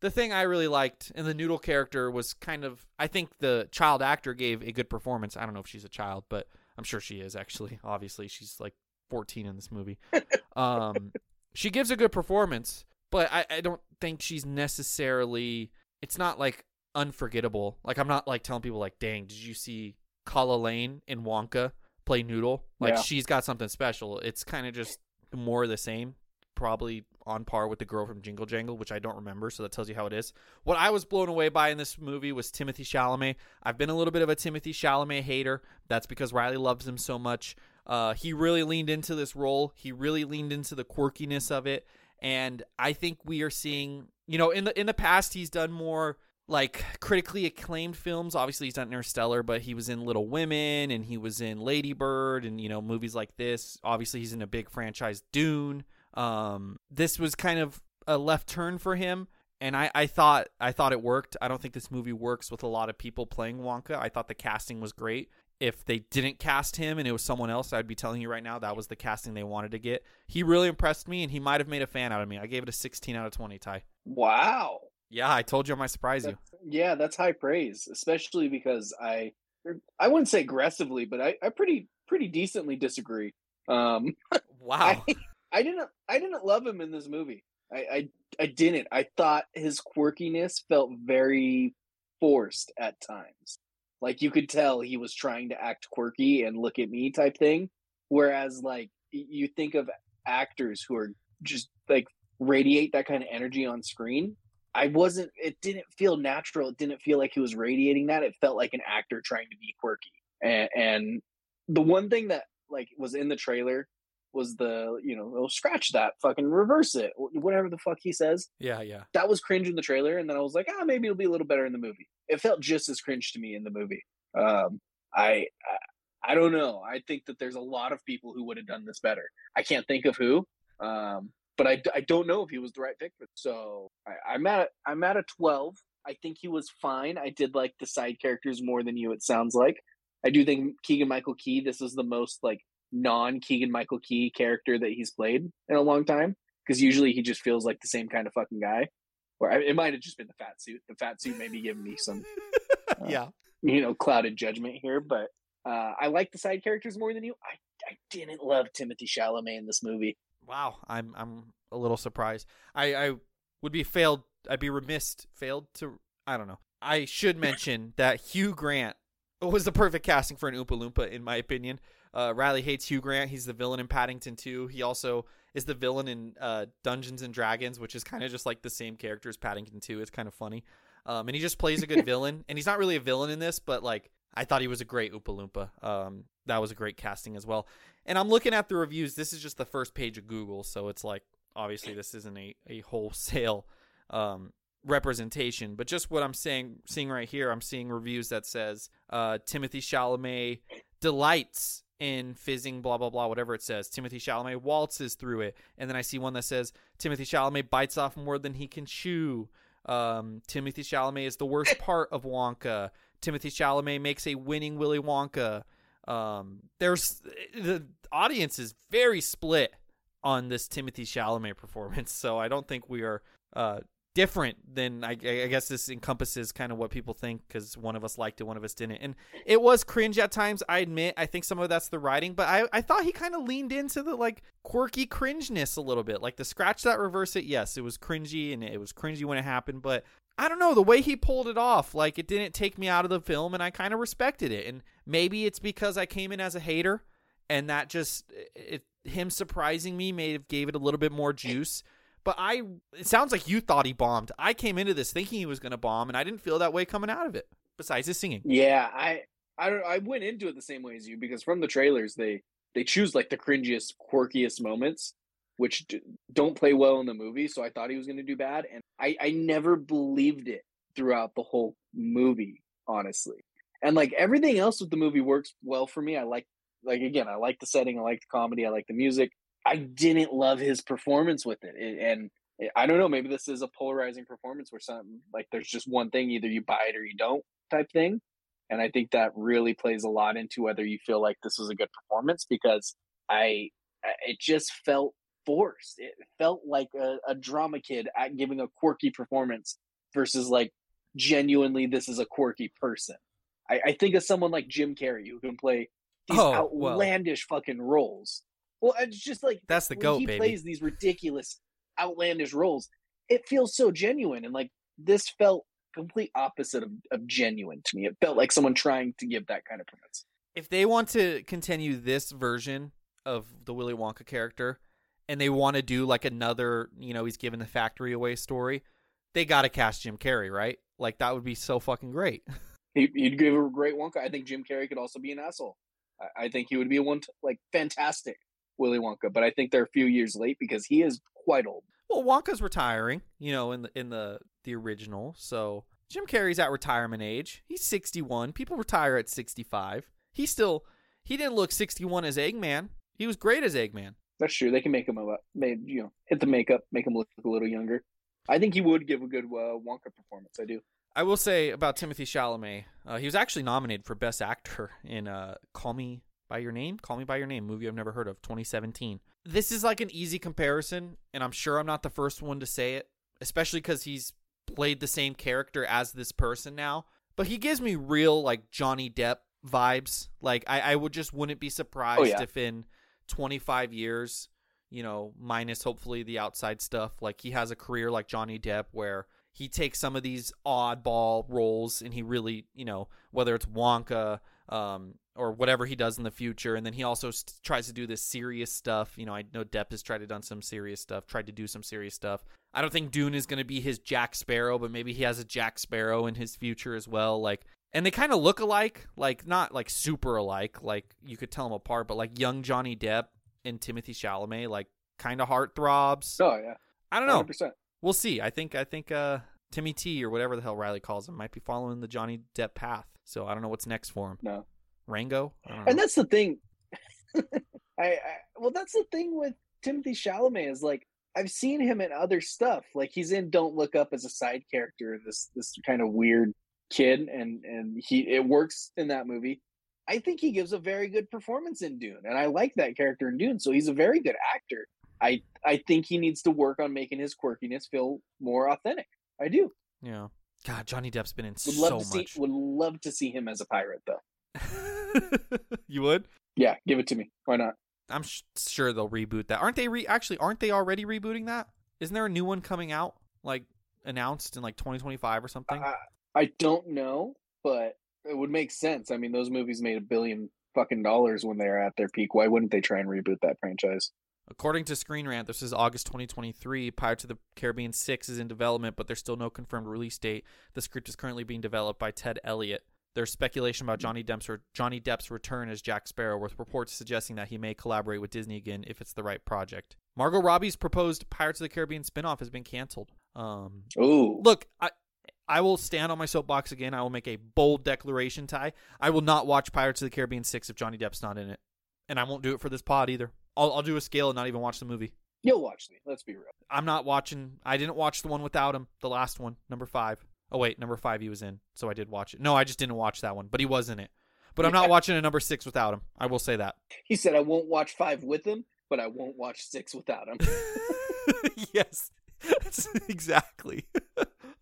the thing I really liked in the Noodle character was kind of I think the child actor gave a good performance. I don't know if she's a child, but I'm sure she is actually. Obviously, she's like 14 in this movie. Um, she gives a good performance, but I, I don't think she's necessarily. It's not like unforgettable. Like I'm not like telling people like, "Dang, did you see Calah Lane in Wonka play Noodle?" Like Yeah. she's got something special. It's kind of just more of the same. Probably on par with the girl from Jingle Jangle, which I don't remember, so that tells you how it is. What I was blown away by in this movie was Timothee Chalamet. I've been a little bit of a Timothee Chalamet hater. That's because Riley loves him so much. Uh, he really leaned into this role. He really leaned into the quirkiness of it, and I think we are seeing. You know, in the in the past, he's done more like critically acclaimed films. Obviously, he's done Interstellar, but he was in Little Women and he was in Lady Bird and you know movies like this. Obviously, he's in a big franchise, Dune. Um, this was kind of a left turn for him, and I, I thought I thought it worked. I don't think this movie works with a lot of people playing Wonka. I thought the casting was great. If they didn't cast him and it was someone else, I'd be telling you right now that was the casting they wanted to get. He really impressed me, and he might have made a fan out of me. I gave it a 16 out of 20. Ty. Wow. Yeah, I told you I might surprise you. Yeah, that's high praise, especially because I I wouldn't say aggressively, but I, I pretty pretty decently disagree. Um Wow. I, I didn't I didn't love him in this movie. I, I I didn't. I thought his quirkiness felt very forced at times. Like you could tell he was trying to act quirky and look at me type thing. Whereas like you think of actors who are just like radiate that kind of energy on screen. I wasn't it didn't feel natural. It didn't feel like he was radiating that. It felt like an actor trying to be quirky. And and the one thing that like was in the trailer was the you know oh scratch that fucking reverse it whatever the fuck he says. Yeah, yeah. that was cringe in the trailer and then i was like ah maybe it'll be a little better in the movie. It felt just as cringe to me in the movie. Um i i, I don't know. I think that there's a lot of people who would have done this better. I can't think of who um but i i don't know if he was the right pick for so I, i'm at i'm at a 12 i think he was fine. I did like the side characters more than you it sounds like. I do think keegan michael key this is the most like non Keegan Michael Key character that he's played in a long time because usually he just feels like the same kind of fucking guy. Or I, it might have just been the fat suit. The fat suit maybe giving me some yeah. you know clouded judgment here, but uh, I like the side characters more than you. I I didn't love Timothee Chalamet in this movie. Wow. I'm I'm a little surprised. I I would be failed. I'd be remiss failed to. I don't know. I should mention that Hugh Grant was the perfect casting for an Oompa Loompa, in my opinion. Uh, Riley hates Hugh Grant. He's the villain in Paddington 2. He also is the villain in uh, Dungeons and Dragons, which is kind of just like the same character as Paddington 2. It's kind of funny. Um, and he just plays a good villain. And he's not really a villain in this, but like I thought he was a great Oompa Loompa. Um, that was a great casting as well. And I'm looking at the reviews. This is just the first page of Google, so it's like obviously this isn't a, a wholesale um, representation, but just what I'm saying, seeing right here, I'm seeing reviews that says uh, Timothee Chalamet delights in fizzing, blah blah blah, whatever it says. Timothee Chalamet waltzes through it, and then I see one that says Timothee Chalamet bites off more than he can chew. Um, Timothee Chalamet is the worst part of Wonka. Timothee Chalamet makes a winning Willy Wonka. Um, there's the audience is very split on this Timothee Chalamet performance, so I don't think we are uh, different than I, I guess this encompasses kind of what people think because one of us liked it, one of us didn't, and it was cringe at times. I admit, I think some of that's the writing, but I I thought he kind of leaned into the like quirky cringeness a little bit, like the scratch that reverse it. Yes, it was cringy and it was cringy when it happened, but I don't know the way he pulled it off. Like it didn't take me out of the film, and I kind of respected it. And maybe it's because I came in as a hater, and that just it, him surprising me may have gave it a little bit more eh, juice. But I, it sounds like you thought he bombed. I came into this thinking he was going to bomb, and I didn't feel that way coming out of it. Besides his singing, Yeah, I I I went into it the same way as you because from the trailers they they choose like the cringiest, quirkiest moments. which don't play well in the movie. So I thought he was going to do bad, and I I never believed it throughout the whole movie, honestly. And like everything else with the movie works well for me. I like like again, I like the setting, I like the comedy, I like the music. I didn't love his performance with it, It- and I don't know. Maybe this is a polarizing performance where something like there's just one thing, either you buy it or you don't, type thing. And I think that really plays a lot into whether you feel like this was a good performance because I, it just felt forced. It felt like a, a drama kid at giving a quirky performance versus like genuinely this is a quirky person. I, I think of someone like Jim Carrey who can play these Oh, well. outlandish fucking roles. Well, it's just like That's the goat, he baby. plays these ridiculous, outlandish roles. It feels so genuine, and like this felt complete opposite of, of genuine to me. It felt like someone trying to give that kind of performance. if they want to continue this version of the Willy Wonka character and they want to do like another, you know, he's giving the factory away story, they got to cast Jim Carrey, right? Like that would be so fucking great. He, he'd give a great Wonka. I think Jim Carrey could also be an asshole. I, I think he would be a one like fantastic Willy Wonka, but I think they're a few years late because he is quite old. Well, Wonka's retiring, you know, in the in the the original. So Jim Carrey's at retirement age. He's 61. People retire at 65. He still he didn't look 61 as Eggman. He was great as Eggman. That's true. They can make him a made you know hit the makeup, make him look a little younger. I think he would give a good uh, Wonka performance. I do. I will say about Timothee Chalamet, uh, he was actually nominated for Best Actor in uh, Call Me by Your Name, Call Me by Your Name, movie I've never heard of, 2017. This is like an easy comparison, and I'm sure I'm not the first one to say it, especially because he's played the same character as this person now. But he gives me real like Johnny Depp vibes. Like I, I would just wouldn't be oh, surprised yeah. if in 25 years, you know, minus hopefully the outside stuff, like he has a career like Johnny Depp where he takes some of these oddball roles and he really, you know, whether it's Wonka um, or whatever he does in the future, and then he also st- tries to do this serious stuff. You know, I know Depp has tried to done some serious stuff, tried to do some serious stuff. I don't think Dune is going to be his Jack Sparrow, but maybe he has a Jack Sparrow in his future as well. Like, and they kind of look alike, like not like super alike, like you could tell them apart, but like young Johnny Depp and Timothee Chalamet, like kind of heartthrobs. Oh yeah, I don't know. 100%. We'll see. I think I think uh Timmy T or whatever the hell Riley calls him might be following the Johnny Depp path. So I don't know what's next for him. No. Rango? I don't know. And that's the thing. I, I well, that's the thing with Timothee Chalamet is like I've seen him in other stuff. Like he's in Don't Look Up as a side character, this this kind of weird kid, and and he it works in that movie. I think he gives a very good performance in Dune, and I like that character in Dune. So he's a very good actor. I I think he needs to work on making his quirkiness feel more authentic. I do. yeah. God, Johnny Depp's been in Would love so to see much. would love to see him as a pirate though. you would? Yeah, give it to me. Why not? I'm sh- sure they'll reboot that. Aren't they re- actually aren't they already rebooting that? Isn't there a new one coming out like announced in like 2025 or something? I, I don't know, but it would make sense. I mean, those movies made a billion fucking dollars when they were at their peak. Why wouldn't they try and reboot that franchise? According to Screen Rant, this is August 2023. Pirates of the Caribbean 6 is in development, but there's still no confirmed release date. The script is currently being developed by Ted Elliott. There's speculation about Johnny Depp's, re- Johnny Depp's return as Jack Sparrow, with reports suggesting that he may collaborate with Disney again if it's the right project. Margot Robbie's proposed Pirates of the Caribbean spinoff has been canceled. Um, Oh, look, I I will stand on my soapbox again. I will make a bold declaration, Ty. I will not watch Pirates of the Caribbean 6 if Johnny Depp's not in it. And I won't do it for this pod either. I'll, I'll do a scale and not even watch the movie. you'll watch me. Let's be real. I'm not watching. I didn't watch the one without him, the last one, number five. Oh, wait, number five he was in. So I did watch it. No, I just didn't watch that one, but he was in it. But I'm not watching a number six without him. I will say that. He said, "I won't watch five with him, but I won't watch six without him." yes, exactly.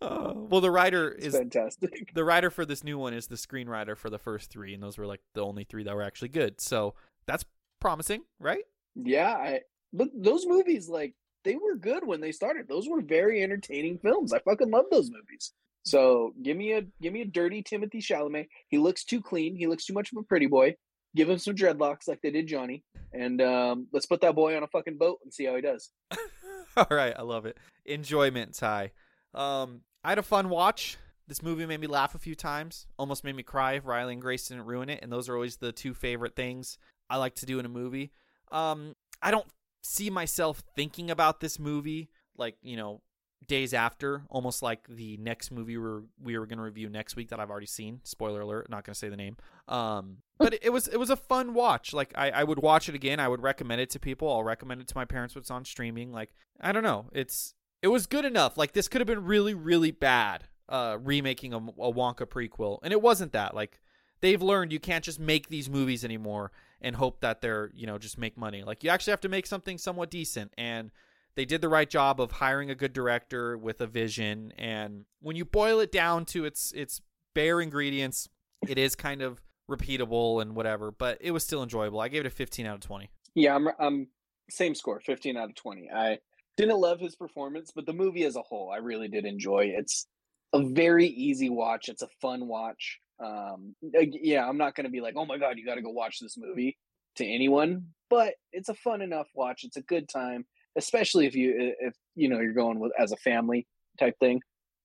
Uh, well, the writer is fantastic. the writer for this new one is the screenwriter for the first three, and those were like the only three that were actually good. So that's promising, right? Yeah, I. But those movies, like, they were good when they started. Those were very entertaining films. I fucking love those movies. So give me a give me a dirty Timothee Chalamet. He looks too clean. He looks too much of a pretty boy. Give him some dreadlocks like they did Johnny, and um, let's put that boy on a fucking boat and see how he does. All right, I love it. Enjoyment, Ty. Um, I had a fun watch. This movie made me laugh a few times. Almost made me cry if Riley and Grace didn't ruin it, and those are always the two favorite things I like to do in a movie. Um, I don't see myself thinking about this movie like, you know, days after, almost like the next movie we were we were going to review next week that I've already seen. Spoiler alert, not going to say the name. Um, but it, was it was a fun watch. Like I, I would watch it again. I would recommend it to people. I'll recommend it to my parents What's on streaming. Like I don't know, it's it was good enough. Like this could have been really really bad. Uh, remaking a, a Wonka prequel, and it wasn't that. Like they've learned you can't just make these movies anymore and hope that they're you know just make money. Like you actually have to make something somewhat decent and they did the right job of hiring a good director with a vision and when you boil it down to its its bare ingredients it is kind of repeatable and whatever but it was still enjoyable i gave it a 15 out of 20 Yeah, I'm I'm same score, 15 out of 20. I didn't love his performance, but the movie as a whole, I really did enjoy. It's a very easy watch. It's a fun watch. Um yeah, I'm not going to be like, "Oh my god, you got to go watch this movie" to anyone, but it's a fun enough watch. It's a good time, especially if you if you know, you're going with as a family type thing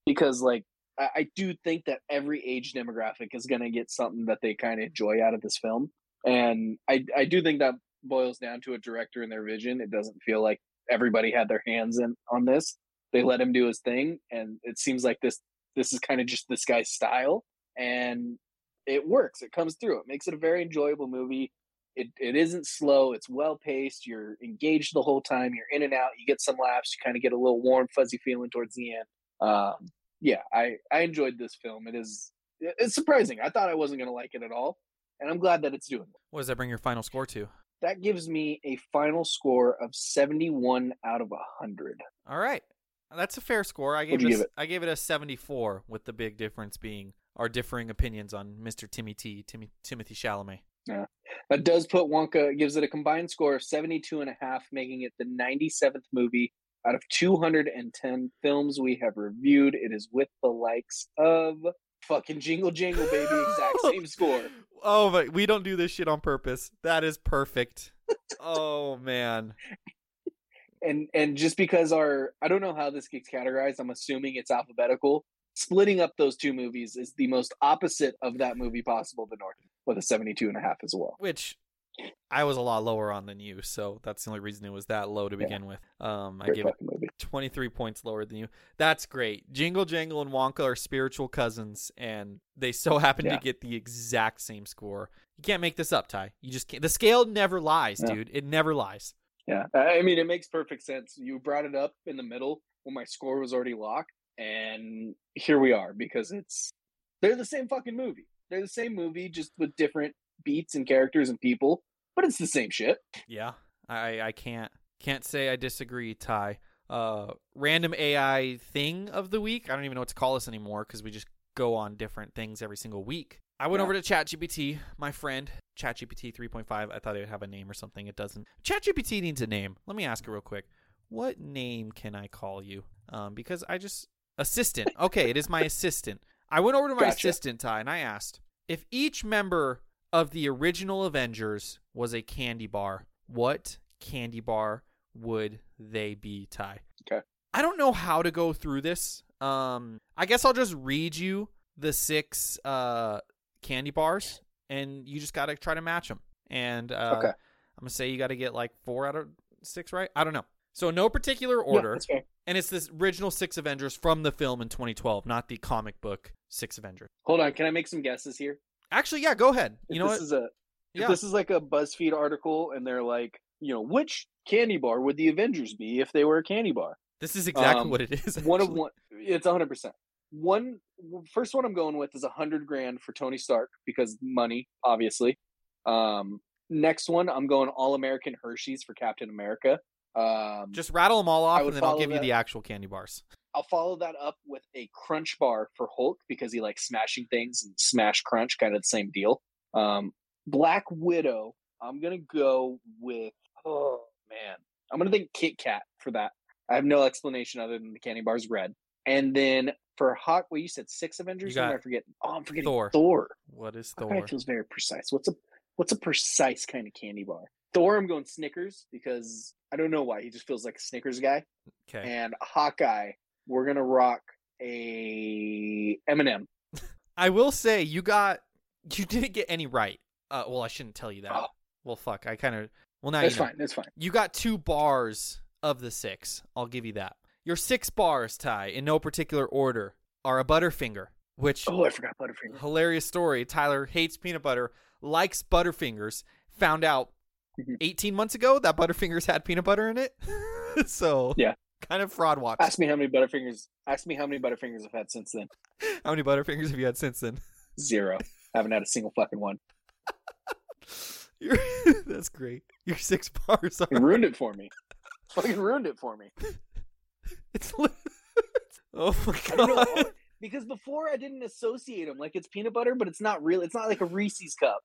because like I, I do think that every age demographic is going to get something that they kind of enjoy out of this film. And I I do think that boils down to a director and their vision. It doesn't feel like everybody had their hands in on this. They let him do his thing, and it seems like this this is kind of just this guy's style, and it works. It comes through. It makes it a very enjoyable movie. It it isn't slow. It's well paced. You're engaged the whole time. You're in and out. You get some laughs. You kind of get a little warm, fuzzy feeling towards the end. Um, yeah, I I enjoyed this film. It is it's surprising. I thought I wasn't going to like it at all, and I'm glad that it's doing it what does that bring your final score to that gives me a final score of 71 out of 100 all right that's a fair score i gave What'd it, you a, give it? i gave it a 74 with the big difference being our differing opinions on mr timmy t timmy timothee chalamet Yeah. that does put wonka gives it a combined score of 72 and a half making it the 97th movie out of 210 films we have reviewed it is with the likes of fucking jingle jangle baby exact same score Oh, but we don't do this shit on purpose. That is perfect. oh man. and and just because our i don't know how this gets categorized i'm assuming it's alphabetical splitting up those two movies is the most opposite of that movie possible The north with a 72 and a half as well Which I was a lot lower on than you, so that's the only reason it was that low to Yeah. begin with. Um, I Great gave it movie 23 points lower than you. That's great. Jingle Jangle and Wonka are spiritual cousins, and they so happen Yeah. to get the exact same score. You can't make this up, Ty. You just can't. The scale never lies, Yeah. dude. It never lies. yeah I mean it makes perfect sense you brought it up in the middle when my score was already locked and here we are because it's they're the same fucking movie they're the same movie just with different beats and characters and people but it's the same shit Yeah, I I can't can't say I disagree, Ty. Uh, random AI thing of the week. I don't even know what to call this anymore because we just go on different things every single week. I went Yeah. over to ChatGPT, my friend, ChatGPT 3.5. I thought it would have a name or something. It doesn't. ChatGPT needs a name. Let me ask it real quick. What name can I call you? Um, because I just assistant. Okay, it is my assistant. I went over to my Gotcha. assistant, Ty, and I asked if each member of the original Avengers was a candy bar, what candy bar would they be, Ty? Okay. I don't know how to go through this. Um, I guess I'll just read you the six uh candy bars, and you just gotta try to match them. And uh, Okay. I'm gonna say you got to get like four out of six right. I don't know. So no particular Yeah, order, that's fair. And it's this original six Avengers from the film in 2012, not the comic book six Avengers. hold on can i make some guesses here Actually, yeah, go ahead. You If know this what? is a Yeah. this is like a BuzzFeed article and they're like, you know, which candy bar would the Avengers be if they were a candy bar? This is exactly um, what it is. One of one, it's hundred percent. One first one I'm going with is hundred grand for Tony Stark because money, obviously. Um, next one I'm going All American Hershey's for Captain America. Um, Just rattle them all off, and then I'll give you the actual candy bars. I'll follow that up with a Crunch bar for Hulk because he likes smashing things and Smash Crunch, kind of the same deal. Um, Black Widow, I'm gonna go with. Oh man, I'm gonna think Kit Kat for that. I have no explanation other than the candy bar's red. And then for Hawk, well, you said six Avengers. You Who am got I forget. Oh, I'm forgetting Thor. Thor. What is Thor? guy feels very precise. What's a what's a precise kind of candy bar? Thor, I'm going Snickers because I don't know why he just feels like a Snickers guy Okay. and Hawkeye, we're gonna rock a M&M. I will say you got you didn't get any right. Uh, well, I shouldn't tell you that. Oh. Well, fuck. I kind of Well, now It's you know. fine. It's fine. You got two bars of the six. I'll give you that. Your six bars, Ty, in no particular order, are a Butterfinger, which Oh, I forgot Butterfinger. hilarious story. Tyler hates peanut butter, likes Butterfingers. Found out Mhm. 18 months ago that Butterfingers had peanut butter in it. so Yeah. kind of fraud watch. Ask me how many Butterfingers. Ask me how many Butterfingers I've had since then. How many Butterfingers have you had since then? Zero. I haven't had a single fucking one. That's great. Your six bars are. You ruined it for me. Fucking ruined it for me. It's oh my I don't know god. because before I didn't associate them like it's peanut butter, but it's not real. It's not like a Reese's cup.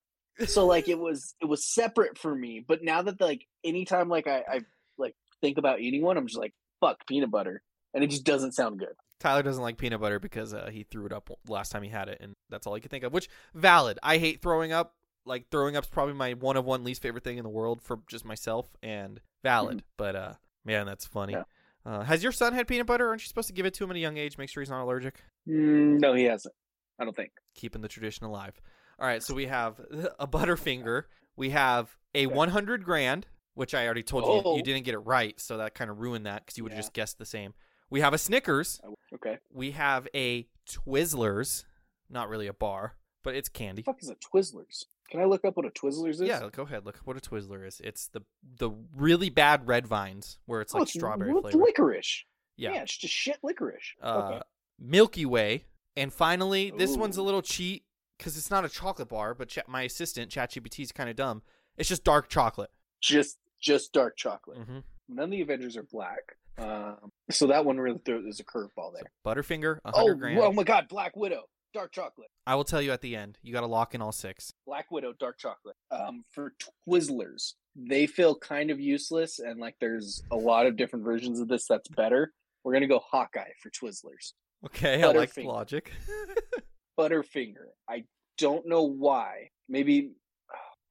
So like it was it was separate for me. But now that like anytime like I, I like think about eating one, I'm just like fuck peanut butter, and it just doesn't sound good. Tyler doesn't like peanut butter because uh, he threw it up last time he had it, and that's all he could think of. Which valid. I hate throwing up. Like throwing up's probably my one of one least favorite thing in the world for just myself, and valid. But uh, man, that's funny. Yeah. Uh, has your son had peanut butter? Aren't you supposed to give it to him at a young age? Make sure he's not allergic. Mm, no, he hasn't. I don't think. Keeping the tradition alive. All right, so we have a Butterfinger. We have a 100 grand, which I already told you Oh. you didn't get it right, so that kind of ruined that because you would have Yeah. just guessed the same. We have a Snickers. Okay. We have a Twizzlers, not really a bar, but it's candy. The fuck is a Twizzlers? Can I look up what a Twizzlers is? Yeah, go ahead. Look what a Twizzler is. It's the the really bad red vines where it's Oh, like strawberry li- flavor. licorice. Yeah. Yeah. it's just shit licorice. Uh, okay. Milky Way, and finally, this one's a little cheat because it's not a chocolate bar, but Ch- my assistant ChatGPT is kind of dumb. It's just dark chocolate. Just just dark chocolate. Mm-hmm. None of the Avengers are black. Um, so that one really throws there's a curveball So there. Butterfinger, a Oh, grand. oh my god, Black Widow, dark chocolate. I will tell you at the end. You got to lock in all six. Black Widow, dark chocolate. Um, for Twizzlers, they feel kind of useless, and like there's a lot of different versions of this that's better. We're gonna go Hawkeye for Twizzlers. Okay, I like the logic. Butterfinger. I don't know why. Maybe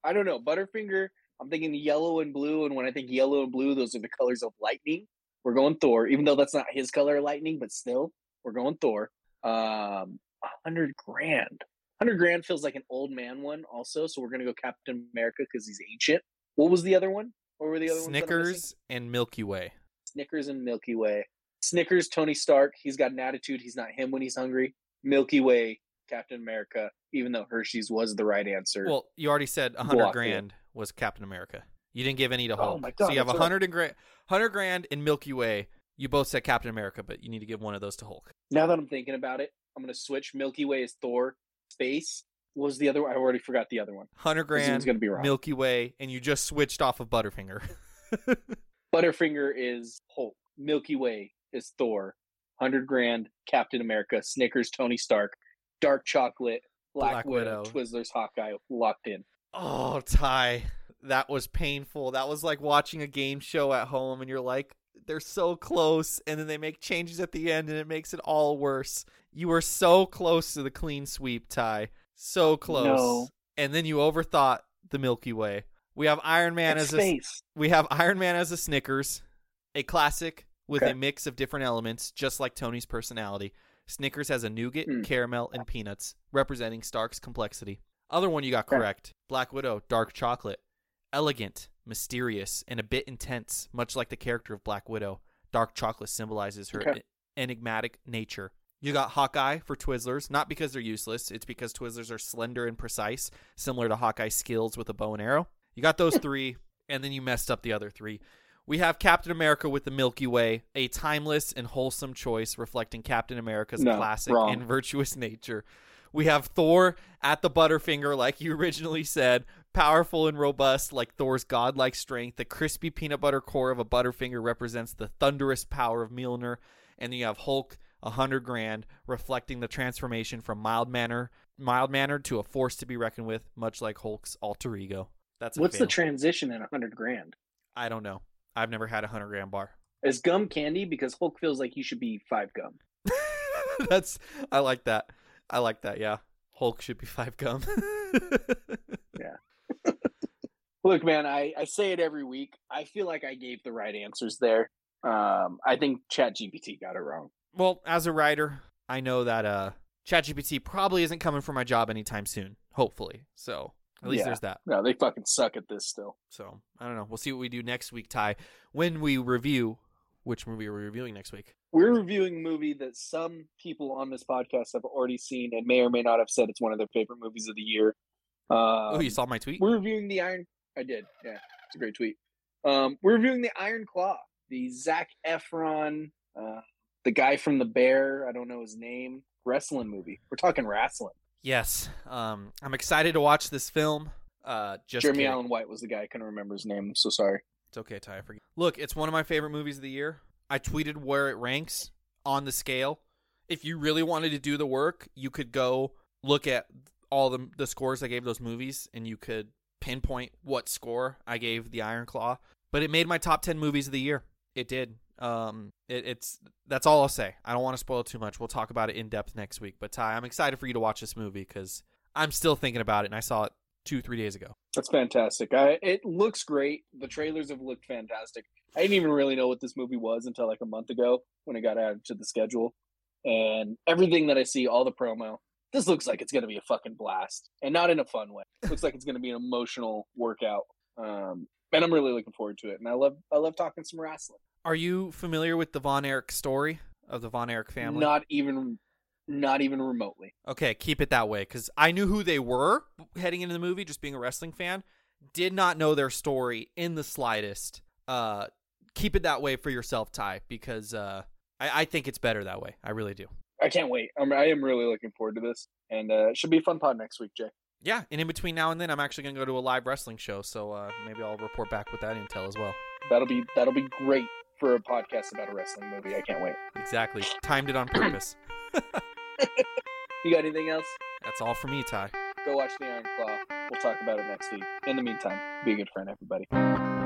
I don't know. Butterfinger. I'm thinking yellow and blue, and when I think yellow and blue, those are the colors of lightning. We're going Thor, even though that's not his color, lightning, but still, we're going Thor. Um, hundred grand. Hundred grand feels like an old man one, also. So we're gonna go Captain America because he's ancient. What was the other one? What were the other ones? that I'm missing? Snickers and Milky Way. Snickers and Milky Way. Snickers, Tony Stark. He's got an attitude. He's not him when he's hungry. Milky Way, Captain America. Even though Hershey's was the right answer. Well, you already said a hundred grand was Captain America. You didn't give any to Hulk. Oh Hulk. my so you have a hundred and grand, hundred grand in Milky Way. You both said Captain America, but you need to give one of those to Hulk. now that I'm thinking about it, I'm gonna switch. Milky Way is Thor. Space was the other one. I already forgot the other one. Hundred grand, gonna be wrong. Milky Way, and you just switched off of Butterfinger. Butterfinger is Hulk. Milky Way is Thor. Hundred grand, Captain America. Snickers, Tony Stark. Dark chocolate, Black, Black Widow, Widow. Twizzlers, Hawkeye, locked in. Oh, Ty, that was painful. That was like watching a game show at home, and you're like, they're so close, and then they make changes at the end, and it makes it all worse. You were so close to the clean sweep, Ty. So close. No. And then you overthought the Milky Way. We have Iron Man That's as a we have Iron Man as a Snickers, a classic with Okay. a mix of different elements, just like Tony's personality. Snickers has a nougat, Hmm. caramel, and peanuts, representing Stark's complexity. Other one you got correct. Black Widow, dark chocolate. Elegant, mysterious, and a bit intense, much like the character of Black Widow. Dark chocolate symbolizes her Okay. enigmatic nature. You got Hawkeye for Twizzlers, not because they're useless, it's because Twizzlers are slender and precise, similar to Hawkeye's skills with a bow and arrow. You got those three, and then you messed up the other three. We have Captain America with the Milky Way, a timeless and wholesome choice reflecting Captain America's No, classic wrong. and virtuous nature. We have Thor at the Butterfinger, like you originally said, powerful and robust, like Thor's godlike strength. The crispy peanut butter core of a Butterfinger represents the thunderous power of Mjolnir. And then you have Hulk, a hundred grand, reflecting the transformation from mild manner, mild mannered to a force to be reckoned with, much like Hulk's alter ego. That's a What's the transition in a hundred grand? I don't know. I've never had a hundred gram bar. Is gum candy? Because Hulk feels like you should be five gum. That's I like that. I like that. Yeah, Hulk should be five gum. Yeah. Look, man, I, I say it every week. I feel like I gave the right answers there. Um, I think ChatGPT got it wrong. well, as a writer, I know that uh, ChatGPT probably isn't coming for my job anytime soon. Hopefully, so At least Yeah. there's that. No, they fucking suck at this still. So I don't know. We'll see what we do next week, Ty. When we review which movie are we reviewing next week? We're reviewing a movie that some people on this podcast have already seen and may or may not have said it's one of their favorite movies of the year. Um, oh, you saw my tweet? We're reviewing the Iron. I did. Yeah, it's a great tweet. Um, we're reviewing the Iron Claw, the Zac Efron, uh, the guy from The Bear. I don't know his name. Wrestling movie. We're talking wrestling. Yes. Um, I'm excited to watch this film. Uh, just Jeremy kidding. Allen White was the guy. I couldn't remember his name. I'm so sorry. It's okay, Ty. I forget. Look, it's one of my favorite movies of the year. I tweeted where it ranks on the scale. If you really wanted to do the work, you could go look at all the the scores I gave those movies, and you could pinpoint what score I gave the Iron Claw. But it made my top ten movies of the year. It did. Um, it, it's that's all I'll say. I don't want to spoil too much. We'll talk about it in depth next week. But Ty, I'm excited for you to watch this movie because I'm still thinking about it, and I saw it two, three days ago. That's fantastic. I, it looks great. The trailers have looked fantastic. I didn't even really know what this movie was until like a month ago when it got added to the schedule. And everything that I see, all the promo, this looks like it's going to be a fucking blast, and not in a fun way. looks like it's going to be an emotional workout. Um, and I'm really looking forward to it. And I love, I love talking some wrestling. Are you familiar with the Von Erich story of the Von Erich family? Not even, not even remotely. Okay, keep it that way because I knew who they were heading into the movie, just being a wrestling fan. Did not know their story in the slightest. Uh, keep it that way for yourself, Ty, because uh, I, I think it's better that way. I really do. I can't wait. I'm, I am really looking forward to this, and uh, it should be a fun pod next week, Jay. Yeah, and in between now and then, I'm actually going to go to a live wrestling show, so uh, maybe I'll report back with that intel as well. That'll be that'll be great for a podcast about a wrestling movie. I can't wait. Exactly. Timed it on purpose. You got anything else? That's all for me, Ty. Go watch The Iron Claw. We'll talk about it next week. In the meantime, be a good friend, everybody.